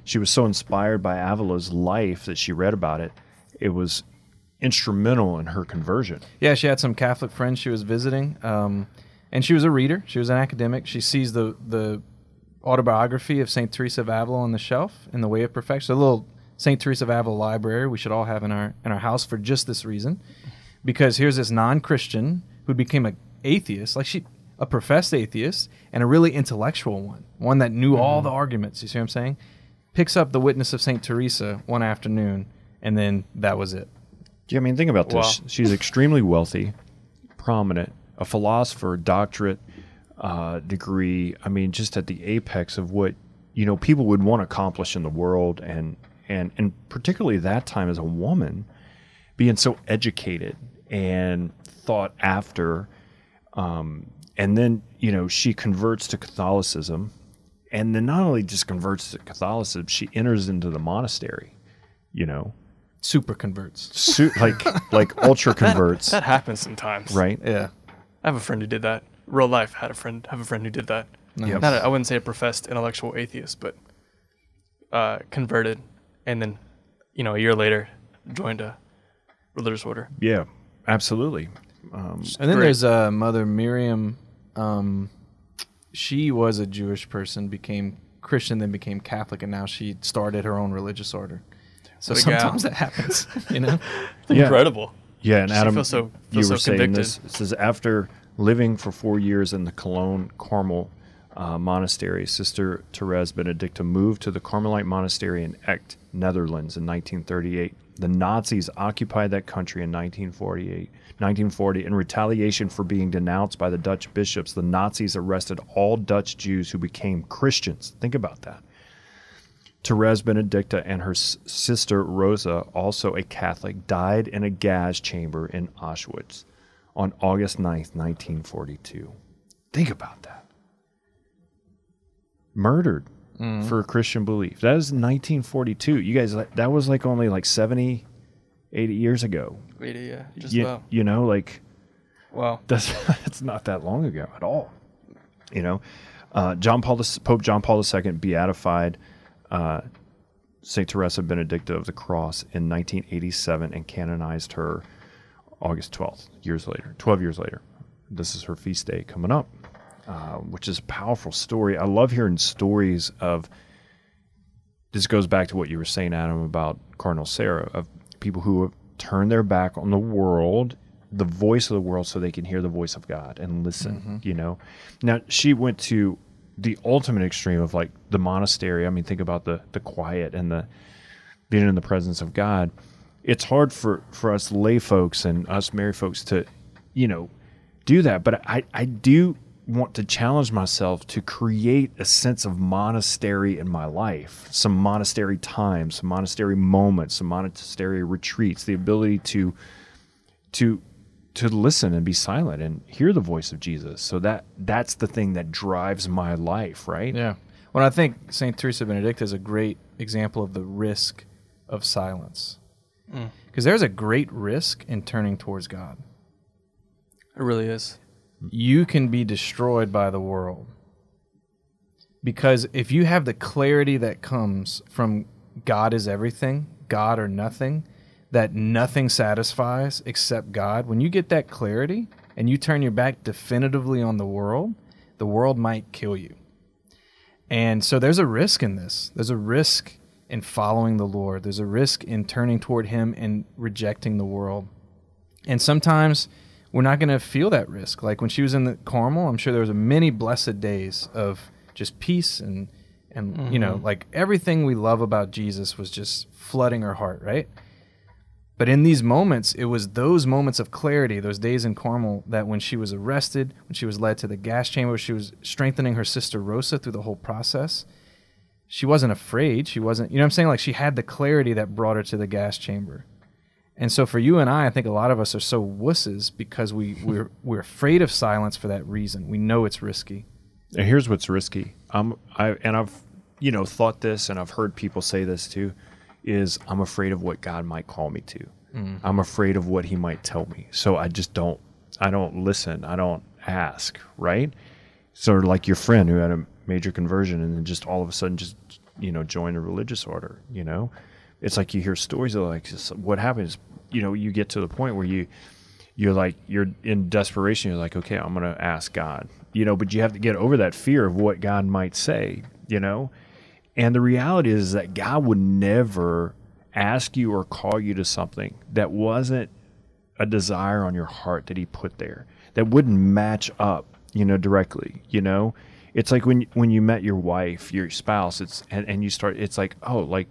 She was so inspired by Avila's life that she read about it. It was instrumental in her conversion. Yeah, she had some Catholic friends she was visiting, um, and she was a reader. She was an academic. She sees the the autobiography of Saint Teresa of Avila on the shelf in the Way of Perfection. A little Saint Teresa of Avila library we should all have in our in our house for just this reason, because here's this non-Christian who became a atheist, like she a professed atheist and a really intellectual one, one that knew all the arguments. You see what I'm saying? Picks up the Witness of Saint Teresa one afternoon, and then that was it. Yeah, I mean, think about this. Wow. She's extremely wealthy, prominent, a philosopher, doctorate uh, degree. I mean, just at the apex of what you know people would want to accomplish in the world, and and and particularly that time as a woman, being so educated and thought after, um, and then you know she converts to Catholicism, and then not only just converts to Catholicism, she enters into the monastery you know, Super converts. su- like like ultra converts, That happens sometimes. right? Yeah. I have a friend who did that. Real life had a friend have a friend who did that. Yep. Not a, I wouldn't say a professed intellectual atheist, but uh, converted, and then you know a year later joined a religious order. Yeah, absolutely. Um, And then Great. there's uh, Mother Miriam. Um, she was a Jewish person, became Christian, then became Catholic, and now she started her own religious order. So What gal. sometimes that happens, you know. Yeah. Incredible. Yeah, and She Adam, feels so- you feels were so saying convicted. this. It says after living for four years in the Cologne Carmel uh, monastery, Sister Therese Benedicta moved to the Carmelite monastery in Echt, Netherlands, in 1938. The Nazis occupied that country in 1948. 1940, in retaliation for being denounced by the Dutch bishops, the Nazis arrested all Dutch Jews who became Christians. Think about that. Therese Benedicta and her sister Rosa, also a Catholic, died in a gas chamber in Auschwitz on August 9, 1942. Think about that. Murdered for a Christian belief. That is 1942. You guys, that was like only like 70, 80 years ago. Wait, yeah, just You, about. you know, like Wow. that's that's not that long ago at all. You know, uh, John Paul Pope John Paul II beatified uh, Saint Teresa Benedicta of the Cross in 1987 and canonized her August 12th, years later, 12 years later. This is her feast day coming up, uh, which is a powerful story. I love hearing stories of. This goes back to what you were saying, Adam, about Cardinal Sarah, of people who have turned their back on the world, the voice of the world, so they can hear the voice of God and listen. You know, now she went to the ultimate extreme of like the monastery. I mean, think about the the quiet and the being in the presence of God. It's hard for for us lay folks and us married folks to, you know, do that. But I I do want to challenge myself to create a sense of monastery in my life, some monastery times, some monastery moments, some monastery retreats, the ability to to to listen and be silent and hear the voice of Jesus. So that that's the thing that drives my life, right? Yeah. Well, I think Saint Teresa Benedicta is a great example of the risk of silence, mm. because there's a great risk in turning towards God. It really is. You can be destroyed by the world. Because if you have the clarity that comes from God is everything, God or nothing, that nothing satisfies except God, when you get that clarity and you turn your back definitively on the world, the world might kill you. And so there's a risk in this. There's a risk in following the Lord. There's a risk in turning toward Him and rejecting the world. And sometimes we're not going to feel that risk. Like when she was in the Carmel, I'm sure there was many blessed days of just peace and and you know, mm-hmm. like everything we love about Jesus was just flooding her heart, right? But in these moments, it was those moments of clarity, those days in Carmel, that when she was arrested, when she was led to the gas chamber, she was strengthening her sister Rosa through the whole process. She wasn't afraid. She wasn't, you know what I'm saying? Like she had the clarity that brought her to the gas chamber. And so for you and I, I think a lot of us are so wusses because we, we're, we're afraid of silence for that reason. We know it's risky. And here's what's risky. I'm I and I've you know thought this and I've heard people say this too is I'm afraid of what God might call me to. Mm-hmm. I'm afraid of what he might tell me. So I just don't I don't listen. I don't ask, right? Sort of like your friend who had a major conversion and then just all of a sudden just you know joined a religious order, you know? It's like you hear stories of like what happens, you know, you get to the point where you you're like you're in desperation you're like okay i'm gonna ask god you know but you have to get over that fear of what god might say you know? And the reality is that god would never ask you or call you to something that wasn't a desire on your heart that he put there that wouldn't match up you know directly you know? It's like when when you met your wife your spouse it's and, and you start it's like oh like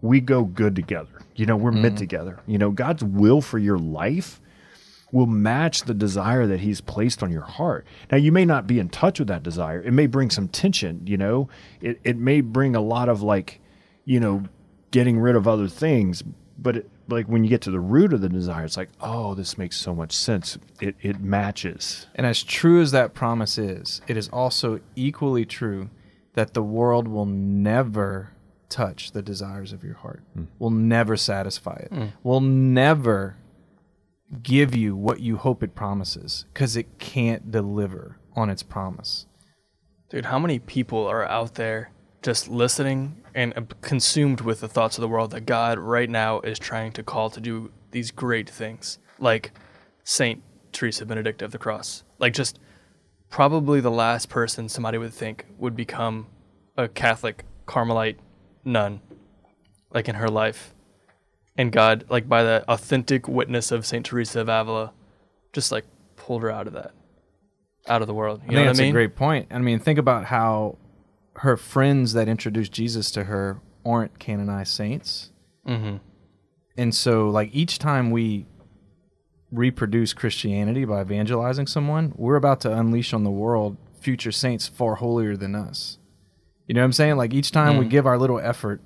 we go good together you know we're meant mm-hmm. together you know god's will for your life will match the desire that he's placed on your heart. Now, you may not be in touch with that desire. It may bring some tension, you know, it, it may bring a lot of like, you know, getting rid of other things. But it, like when you get to the root of the desire, it's like, oh, this makes so much sense. It, it matches. And as true as that promise is, it is also equally true that the world will never touch the desires of your heart. Hmm. Will never satisfy it. Hmm. Will never give you what you hope it promises because it can't deliver on its promise. Dude, how many people are out there just listening and consumed with the thoughts of the world that God right now is trying to call to do these great things? Like Saint Teresa Benedict of the Cross. Like just probably the last person somebody would think would become a Catholic Carmelite nun like in her life. And God, like by the authentic witness of Saint Teresa of Avila, just like pulled her out of that. Out of the world. You I know what that's I mean? a great point. I mean, think about how her friends that introduced Jesus to her aren't canonized saints. mm-hmm. And so, like, each time we reproduce Christianity by evangelizing someone, we're about to unleash on the world future saints far holier than us. You know what I'm saying? Like, each time we mm. give our little effort,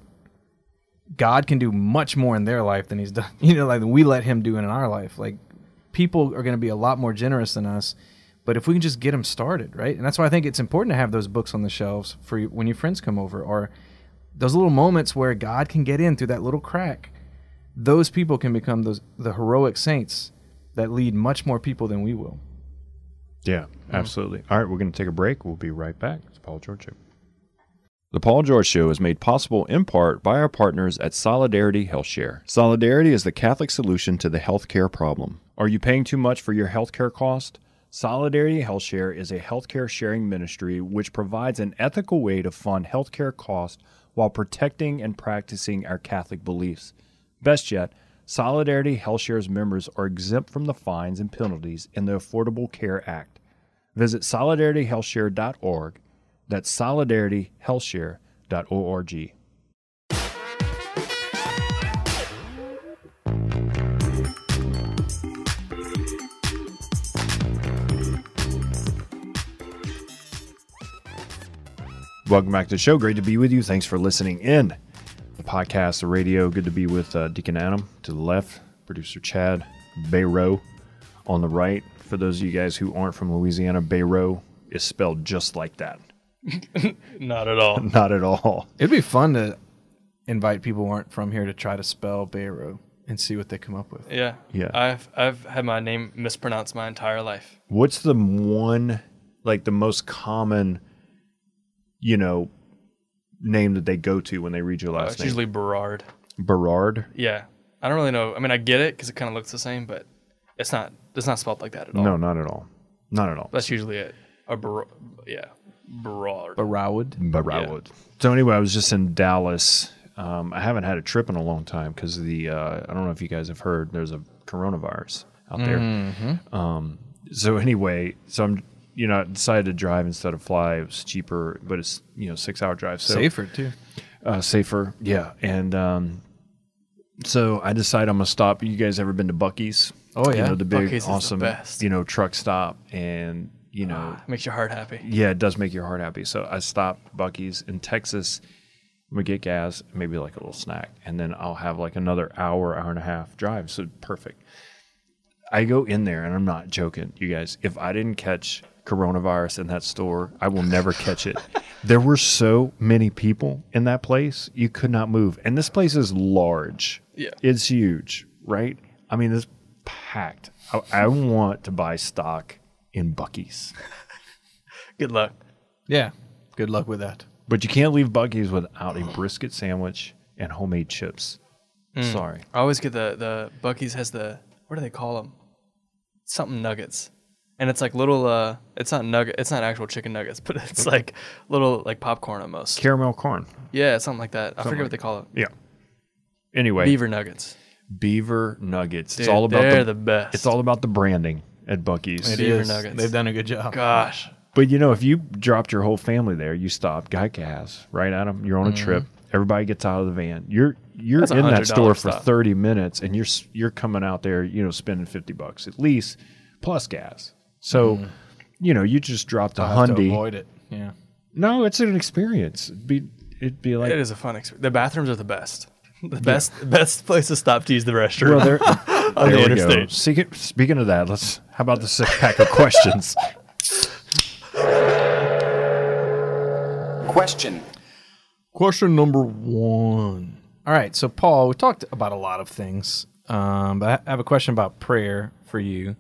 God can do much more in their life than He's done, you know, like we let Him do in our life. Like, people are going to be a lot more generous than us. But if we can just get them started, right? And that's why I think it's important to have those books on the shelves for you, when your friends come over, or those little moments where God can get in through that little crack those people can become those the heroic saints that lead much more people than we will. Yeah, mm. absolutely. All right, we're going to take a break. We'll be right back. It's Paul George. The Paul George Show is made possible in part by our partners at Solidarity HealthShare. Solidarity is the Catholic solution to the healthcare problem. Are you paying too much for your healthcare cost? Solidarity HealthShare is a healthcare sharing ministry which provides an ethical way to fund healthcare costs while protecting and practicing our Catholic beliefs. Best yet, Solidarity HealthShare's members are exempt from the fines and penalties in the Affordable Care Act. Visit solidarityhealthshare.org. That's solidarityhealthshare.org. Welcome back to the show. Great to be with you. Thanks for listening in. The podcast, the radio. Good to be with uh, Deacon Adam to the left, producer Chad Bayrow on the right. For those of you guys who aren't from Louisiana, Bayrow is spelled just like that. Not at all. Not at all. It'd be fun to invite people who aren't from here to try to spell Beirut and see what they come up with. Yeah. Yeah. I've I've had my name mispronounced my entire life. What's the one, like the most common, you know, name that they go to when they read your last uh, it's name? usually Berard. Berard. Yeah. I don't really know. I mean, I get it because it kind of looks the same, but it's not. It's not spelled like that at all. No, not at all. Not at all. That's usually it. A Ber- yeah. Berard. Barrawwood. Barrawwood. So anyway, I was just in Dallas. Um, I haven't had a trip in a long time because the uh, I don't know if you guys have heard there's a coronavirus out there. Um, so anyway, so I'm you know I decided to drive instead of fly. It was cheaper, but it's you know six hour drive. So Safer too. uh, safer. Yeah, and um, so I decided I'm gonna stop. You guys ever been to Buc-ee's? Oh, you yeah. know the big Buc-ee's is the awesome best. you know truck stop, and you know ah, Makes your heart happy. yeah, it does make your heart happy. So I stop Buc-ee's in Texas. We get gas, maybe like a little snack, and then I'll have like another hour, hour and a half drive. So perfect. I go in there, and I'm not joking, you guys. If I didn't catch coronavirus in that store, I will never catch it. There were so many people in that place, you could not move. And this place is large. Yeah. It's huge, right? I mean, it's packed. I, I want to buy stock in Buc-ee's. Good luck. Yeah. Good luck with that. But you can't leave Buc-ee's without a brisket sandwich and homemade chips. Sorry. I always get the the Buc-ee's has the what do they call them? Something nuggets, and it's like little. uh It's not nugget. It's not actual chicken nuggets, but it's like little like popcorn almost. Caramel corn. Yeah, something like that. I forget like what they call it. Yeah. Anyway, Beaver nuggets. Beaver nuggets. Dude, it's all about they're the, the best. It's all about the branding at Buc-ee's. It Beaver is. nuggets. They've done a good job. Gosh, But you know, if you dropped your whole family there, you stopped, got gas, right, Adam? You're on a mm-hmm. trip. Everybody gets out of the van. You're you're That's in that $100 store for stop. 30 minutes, and you're you're coming out there, you know, spending 50 bucks at least, plus gas. So, mm-hmm. you know, you just dropped a I'll have to hundy. avoid it. Yeah. No, it's an experience. It'd be it'd be like it is a fun experience. The bathrooms are the best. The best, the best place to stop to use the restroom. well, there, on there the you go. interstate. Speaking, speaking of that, let's how about the six pack of questions? Question. Question number one. All right, so Paul, we talked about a lot of things, um, but I have a question about prayer for you.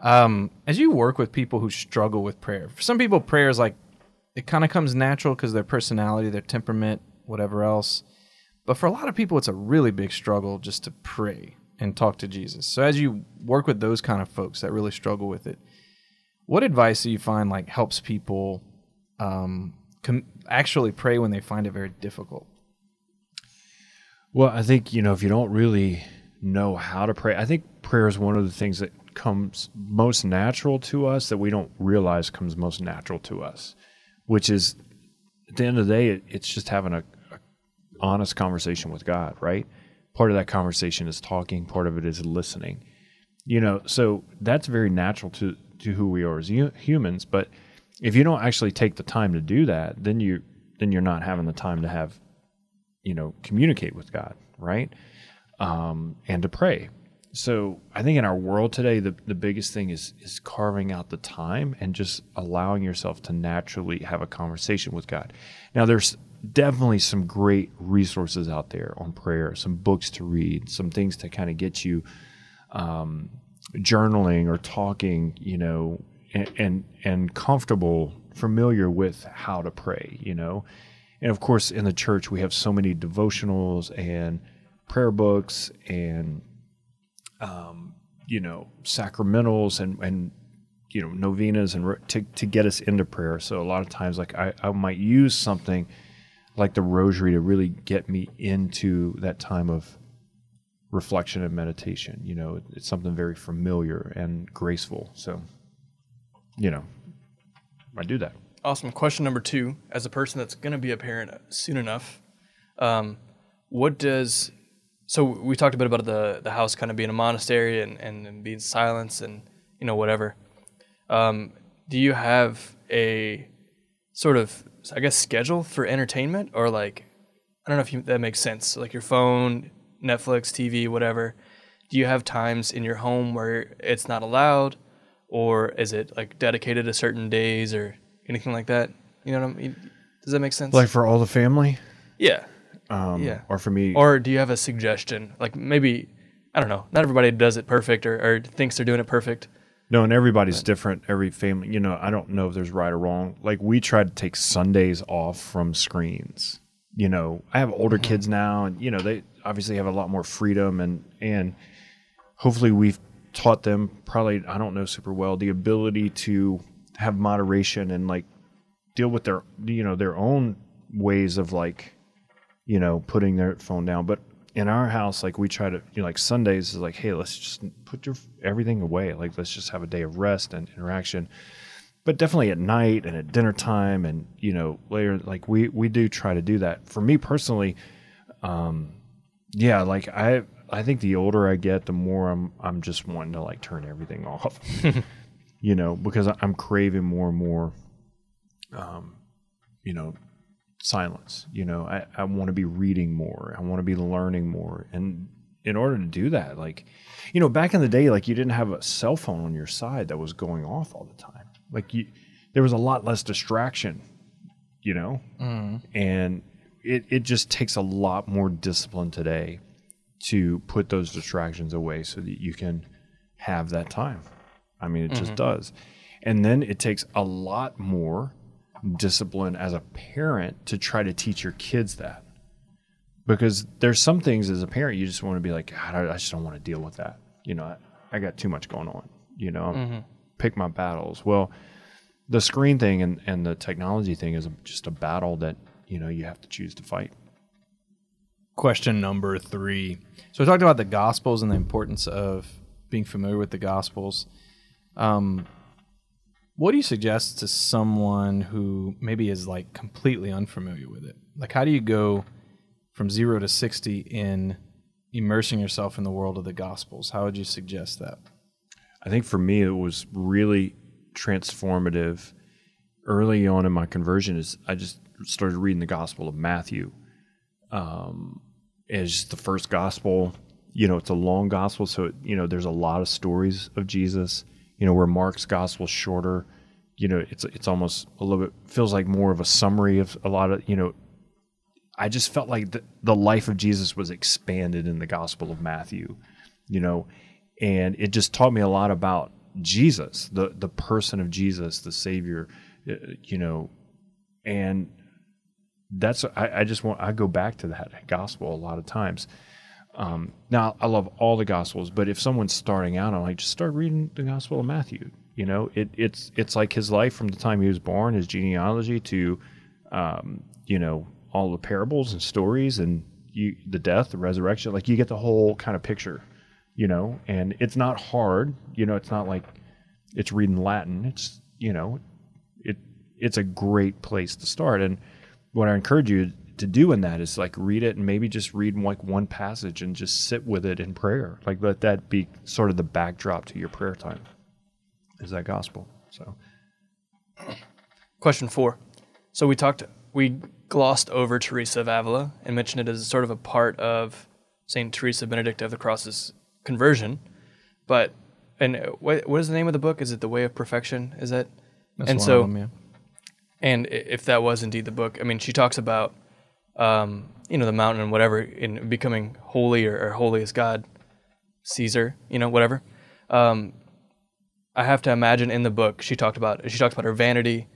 Um, as you work with people who struggle with prayer, for some people, prayer is like it kind of comes natural because their personality, their temperament, whatever else. But for a lot of people, it's a really big struggle just to pray and talk to Jesus. So as you work with those kind of folks that really struggle with it, what advice do you find like helps people um, com- actually pray when they find it very difficult? Well, I think, you know, if you don't really know how to pray, I think prayer is one of the things that comes most natural to us that we don't realize comes most natural to us, which is at the end of the day, it, it's just having a, a honest conversation with God, right? Part of that conversation is talking, part of it is listening. You know, so that's very natural to to who we are as humans, but if you don't actually take the time to do that, then you then you're not having the time to have you know communicate with God, right? Um, and to pray. So I think in our world today, the, the biggest thing is is carving out the time and just allowing yourself to naturally have a conversation with God. Now there's definitely some great resources out there on prayer, some books to read, some things to kind of get you um, journaling or talking, you know, and, and and comfortable, familiar with how to pray, you know. And of course, in the church, we have so many devotionals and prayer books and um, you know sacramentals and and you know novenas and to to get us into prayer. So a lot of times, like I, I might use something like the rosary to really get me into that time of reflection and meditation. You know, it's something very familiar and graceful. So, you know, I do that. Awesome. Question number two: As a person that's going to be a parent soon enough, um, what does so we talked a bit about the the house kind of being a monastery and, and, and being silence and you know whatever. Um, do you have a sort of I guess schedule for entertainment or like I don't know if you, that makes sense. Like your phone, Netflix, TV, whatever. Do you have times in your home where it's not allowed, or is it like dedicated to certain days or anything like that? You know what I mean? Does that make sense? Like for all the family, yeah. um, Yeah. or for me, Or do you have a suggestion? Like maybe I don't know. Not everybody does it perfect or, or thinks they're doing it perfect. No, and everybody's different. Every family, you know, I don't know if there's right or wrong. Like we try to take Sundays off from screens. You know, I have older mm-hmm. kids now, and you know they obviously have a lot more freedom, and and hopefully we've taught them probably I don't know super well the ability to have moderation and like deal with their you know their own ways of like you know putting their phone down, but in our house, like we try to, you know, like Sundays is like, hey, let's just put your everything away. Like let's just have a day of rest and interaction. But definitely at night and at dinner time and you know later, like we we do try to do that. For me personally, um, yeah, like I I think the older I get, the more I'm I'm just wanting to like turn everything off. you know, because I'm craving more and more, um, you know, silence. You know, I, I want to be reading more. I want to be learning more. And in order to do that, like, you know, back in the day, like you didn't have a cell phone on your side that was going off all the time. Like you, there was a lot less distraction, you know, mm-hmm. and it, it just takes a lot more discipline today to put those distractions away so that you can have that time. I mean, it just mm-hmm. does. And then it takes a lot more discipline as a parent to try to teach your kids that. Because there's some things as a parent you just want to be like, God, I I just don't want to deal with that. You know, I, I got too much going on. You know, pick my battles. Well, the screen thing and, and the technology thing is just a battle that, you know, you have to choose to fight. Question number three. So we talked about the Gospels and the importance of being familiar with the Gospels. Um, what do you suggest to someone who maybe is like completely unfamiliar with it? Like, how do you go from zero to 60 in immersing yourself in the world of the Gospels? How would you suggest that? I think for me, it was really transformative early on in my conversion. Is I just started reading the Gospel of Matthew um, as the first gospel. You know, it's a long gospel, so it, you know there's a lot of stories of Jesus. You know, where Mark's gospel shorter. You know, it's it's almost a little bit feels like more of a summary of a lot of you know I just felt like the, the life of Jesus was expanded in the Gospel of Matthew, you know, and it just taught me a lot about Jesus, the the person of Jesus, the Savior, uh, you know, and that's I, I just want I go back to that gospel a lot of times. Um, now I love all the gospels, but if someone's starting out, I'm like just start reading the Gospel of Matthew. You know, it, it's it's like his life from the time he was born, his genealogy to, um, you know, all the parables and stories and you, the death, the resurrection. Like you get the whole kind of picture, you know. And it's not hard. You know, it's not like it's reading Latin. It's you know, it it's a great place to start. And what I encourage you to do in that is like read it and maybe just read like one passage and just sit with it in prayer. Like let that be sort of the backdrop to your prayer time. Is that gospel? So Question four. So we talked, we glossed over Teresa of Avila and mentioned it as sort of a part of Saint Teresa Benedicta of the Cross's conversion. But and what what is the name of the book? Is it The Way of Perfection? Is that? That's and one so of them, yeah. And if that was indeed the book, I mean, she talks about, um, you know, the mountain and whatever in becoming holy or, or holy as God, Caesar, you know, whatever. Um, I have to imagine in the book she talked about she talked about her vanity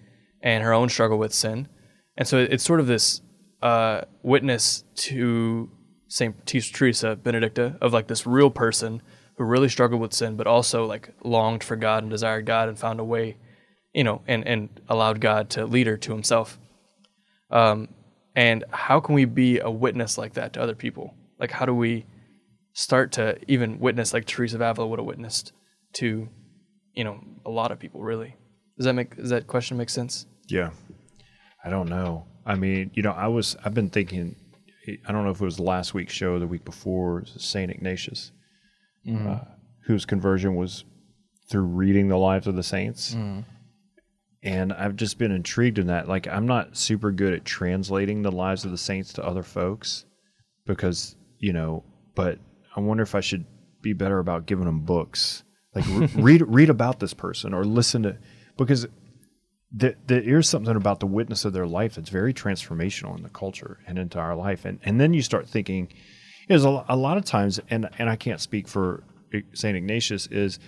and her own struggle with sin, and so it's sort of this uh, witness to Saint Teresa Benedicta of like this real person who really struggled with sin, but also like longed for God and desired God and found a way you know, and, and allowed God to lead her to himself. Um, and how can we be a witness like that to other people? Like, how do we start to even witness like Teresa of Avila would have witnessed to, you know, a lot of people, really? Does that make, does that question make sense? yeah, I don't know. I mean, you know, I was I've been thinking. I don't know if it was last week's show, or the week before, Saint Ignatius, uh, whose conversion was through reading the lives of the saints. And I've just been intrigued in that. Like, I'm not super good at translating the lives of the saints to other folks because, you know, but I wonder if I should be better about giving them books. Like, re- read read about this person or listen to, because th- there's something about the witness of their life that's very transformational in the culture and into our life. And and then you start thinking, is a, a lot of times, and and I can't speak for Saint Ignatius, is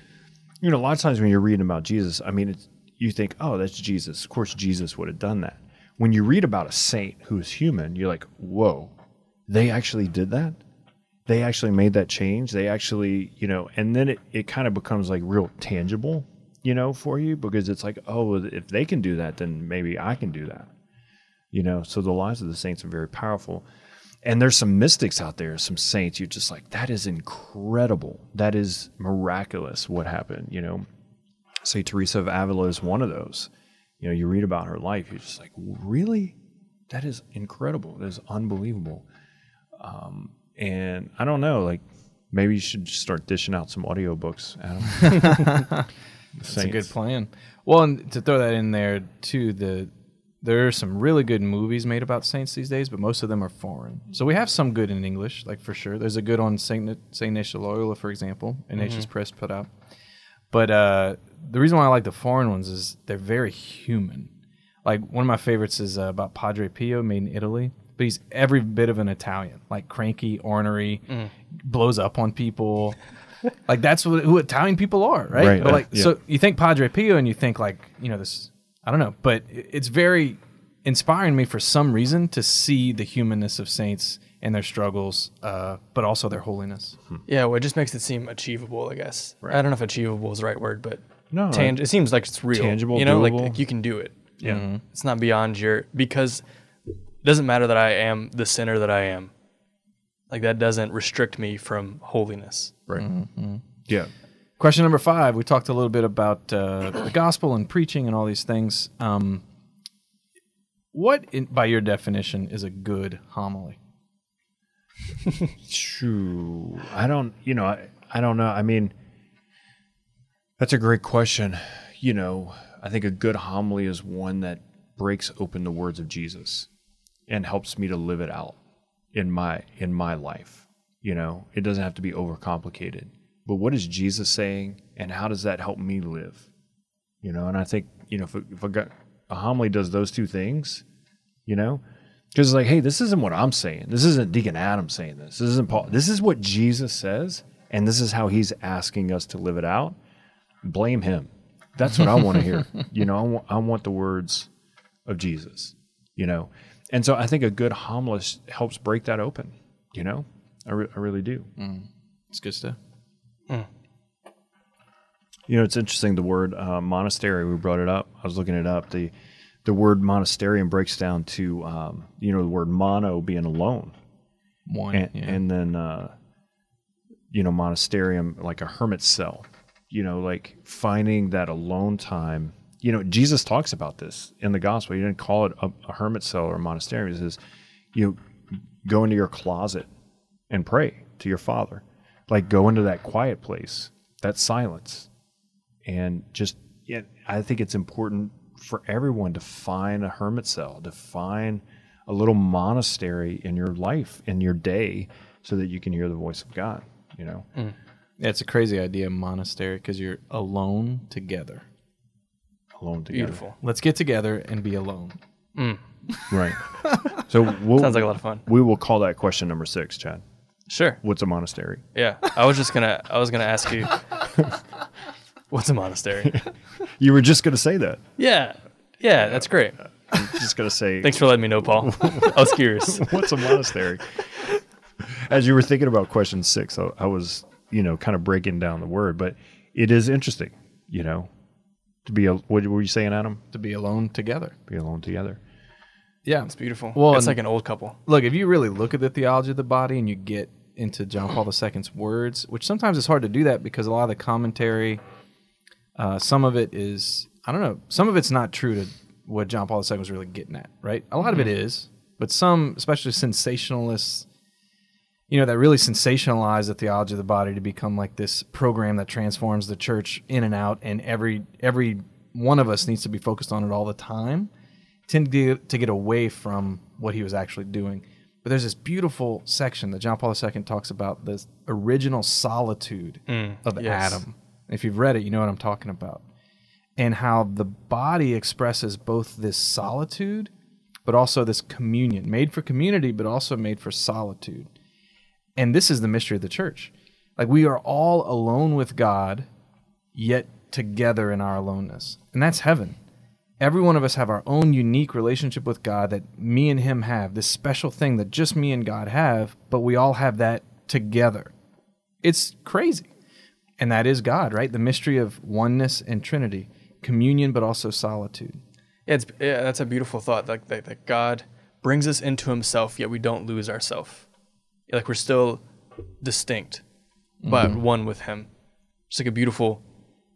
you know a lot of times when you're reading about Jesus, I mean, it's, you think, oh, that's Jesus. Of course, Jesus would have done that. When you read about a saint who is human, you're like, whoa, they actually did that. They actually made that change. They actually, you know, and then it, it kind of becomes like real tangible, you know, for you because it's like, oh, if they can do that, then maybe I can do that you know so the lives of the saints are very powerful and there's some mystics out there some saints you're just like that is incredible that is miraculous what happened you know say teresa of avila is one of those you know you read about her life you're just like really that is incredible that is unbelievable um, and i don't know like maybe you should just start dishing out some audiobooks adam That's a good plan. Well, and to throw that in there too, the there are some really good movies made about saints these days, but most of them are foreign. So we have some good in English, like for sure. There's a good on Saint Saint Ignatius Loyola, for example, Ignatius Press put out. But uh, the reason why I like the foreign ones is they're very human. Like one of my favorites is uh, about Padre Pio, made in Italy. But he's every bit of an Italian, like cranky, ornery, blows up on people. like that's what, who Italian people are, right? Right, But uh, like, yeah. so you think Padre Pio, and you think like, you know, this. I don't know, but it's very inspiring me for some reason to see the humanness of saints and their struggles, uh, but also their holiness. Yeah, well, it just makes it seem achievable, I guess. I don't know if achievable is the right word, but No, tang- it seems like it's real. tangible, you know, like, like you can do it. yeah It's not beyond your because it doesn't matter that I am the sinner that I am. Like that doesn't restrict me from holiness. right yeah Question number five. We talked a little bit about uh, the gospel and preaching and all these things. Um, what, in, by your definition, is a good homily? Shoo. I don't, you know, I, I don't know. I mean, that's a great question. You know, I think a good homily is one that breaks open the words of Jesus and helps me to live it out in my in my life. You know, it doesn't have to be overcomplicated. But what is Jesus saying and how does that help me live? You know, and I think, you know, if a, if a, a homily does those two things, you know, Because it's like, hey, this isn't what I'm saying. This isn't Deacon Adam saying this. This isn't Paul. This is what Jesus says, and this is how he's asking us to live it out. Blame him. That's what I want to hear. You know, I want, I want the words of Jesus, you know. And so I think a good homilist helps break that open, you know. I, re- I really do. It's good stuff. You know, it's interesting the word uh, monastery. We brought it up. I was looking it up. The the word monasterium breaks down to um, you know the word mono being alone, One. and, yeah. and then uh, you know monasterium like a hermit cell. You know, like finding that alone time. You know, Jesus talks about this in the gospel. He didn't call it a, a hermit cell or a monastery. He says, you know, go into your closet and pray to your Father. Like go into that quiet place, that silence, and just yeah, I think it's important for everyone to find a hermit cell, to find a little monastery in your life, in your day, so that you can hear the voice of God. You know, mm. Yeah, it's a crazy idea, monastery, because you're alone together. alone together. Beautiful. Let's get together and be alone. Mm. right? So we'll, Sounds like a lot of fun. we will call that question number six, Chad. Sure. What's a monastery? Yeah. I was just gonna I was gonna ask you what's a monastery? You were just going to say that. Yeah. Yeah, that's great. I'm just going to say, Thanks for letting me know, Paul. I was curious. what's a monastery? As you were thinking about question six, I, I was, you know, kind of breaking down the word, but it is interesting, you know, to be, a, what were you saying, Adam? To be alone together. Be alone together. Yeah. It's beautiful. Well, it's like an old couple. Look, if you really look at the theology of the body and you get into John Paul II's words, which sometimes it's hard to do that because a lot of the commentary, uh, some of it is, I don't know, some of it's not true to what John Paul II was really getting at, right? A lot of it is, but some, especially sensationalists, you know, that really sensationalize the theology of the body to become like this program that transforms the church in and out, and every every one of us needs to be focused on it all the time. Tend to get, to get away from what he was actually doing. But there's this beautiful section that John Paul II talks about the original solitude of yes. Adam. If you've read it, you know what I'm talking about. And how the body expresses both this solitude, but also this communion, made for community, but also made for solitude. And this is the mystery of the church. Like we are all alone with God, yet together in our aloneness. And that's heaven. Every one of us have our own unique relationship with God that me and him have, this special thing that just me and God have, but we all have that together. It's crazy. And that is God, right? The mystery of oneness and Trinity, communion, but also solitude. Yeah, it's, yeah, that's a beautiful thought. Like that, that God brings us into Himself, yet we don't lose ourself. Like we're still distinct, but mm-hmm. one with Him. It's like a beautiful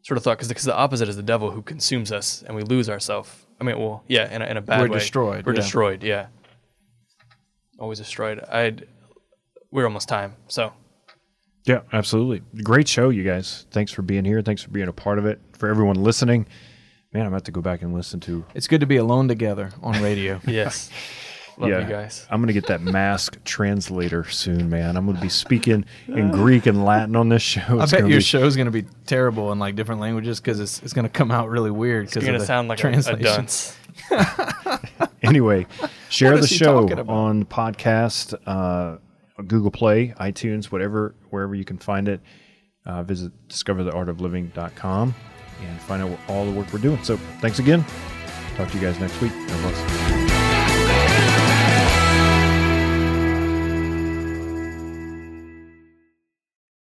sort of thought, because the opposite is the devil who consumes us, and we lose ourselves. I mean, well, yeah, in a, in a bad way. We're destroyed, We're yeah. destroyed. Yeah, always destroyed. I'd. We're almost time. So Yeah, absolutely. Great show, you guys. Thanks for being here. Thanks for being a part of it. For everyone listening, man, I'm about to go back and listen to. It's good to be alone together on radio. yes, love yeah, you guys. I'm going to get that mask translator soon, man. I'm going to be speaking in Greek and Latin on this show. I bet gonna your be- show's going to be terrible in like different languages because it's, it's going to come out really weird. You're gonna sound like a, a translation. dunce. Anyway, share the show talking about? on podcast, uh, Google Play, iTunes, whatever, wherever you can find it. Uh, visit discovertheartofliving.com and find out all the work we're doing. So thanks again. Talk to you guys next week. God bless.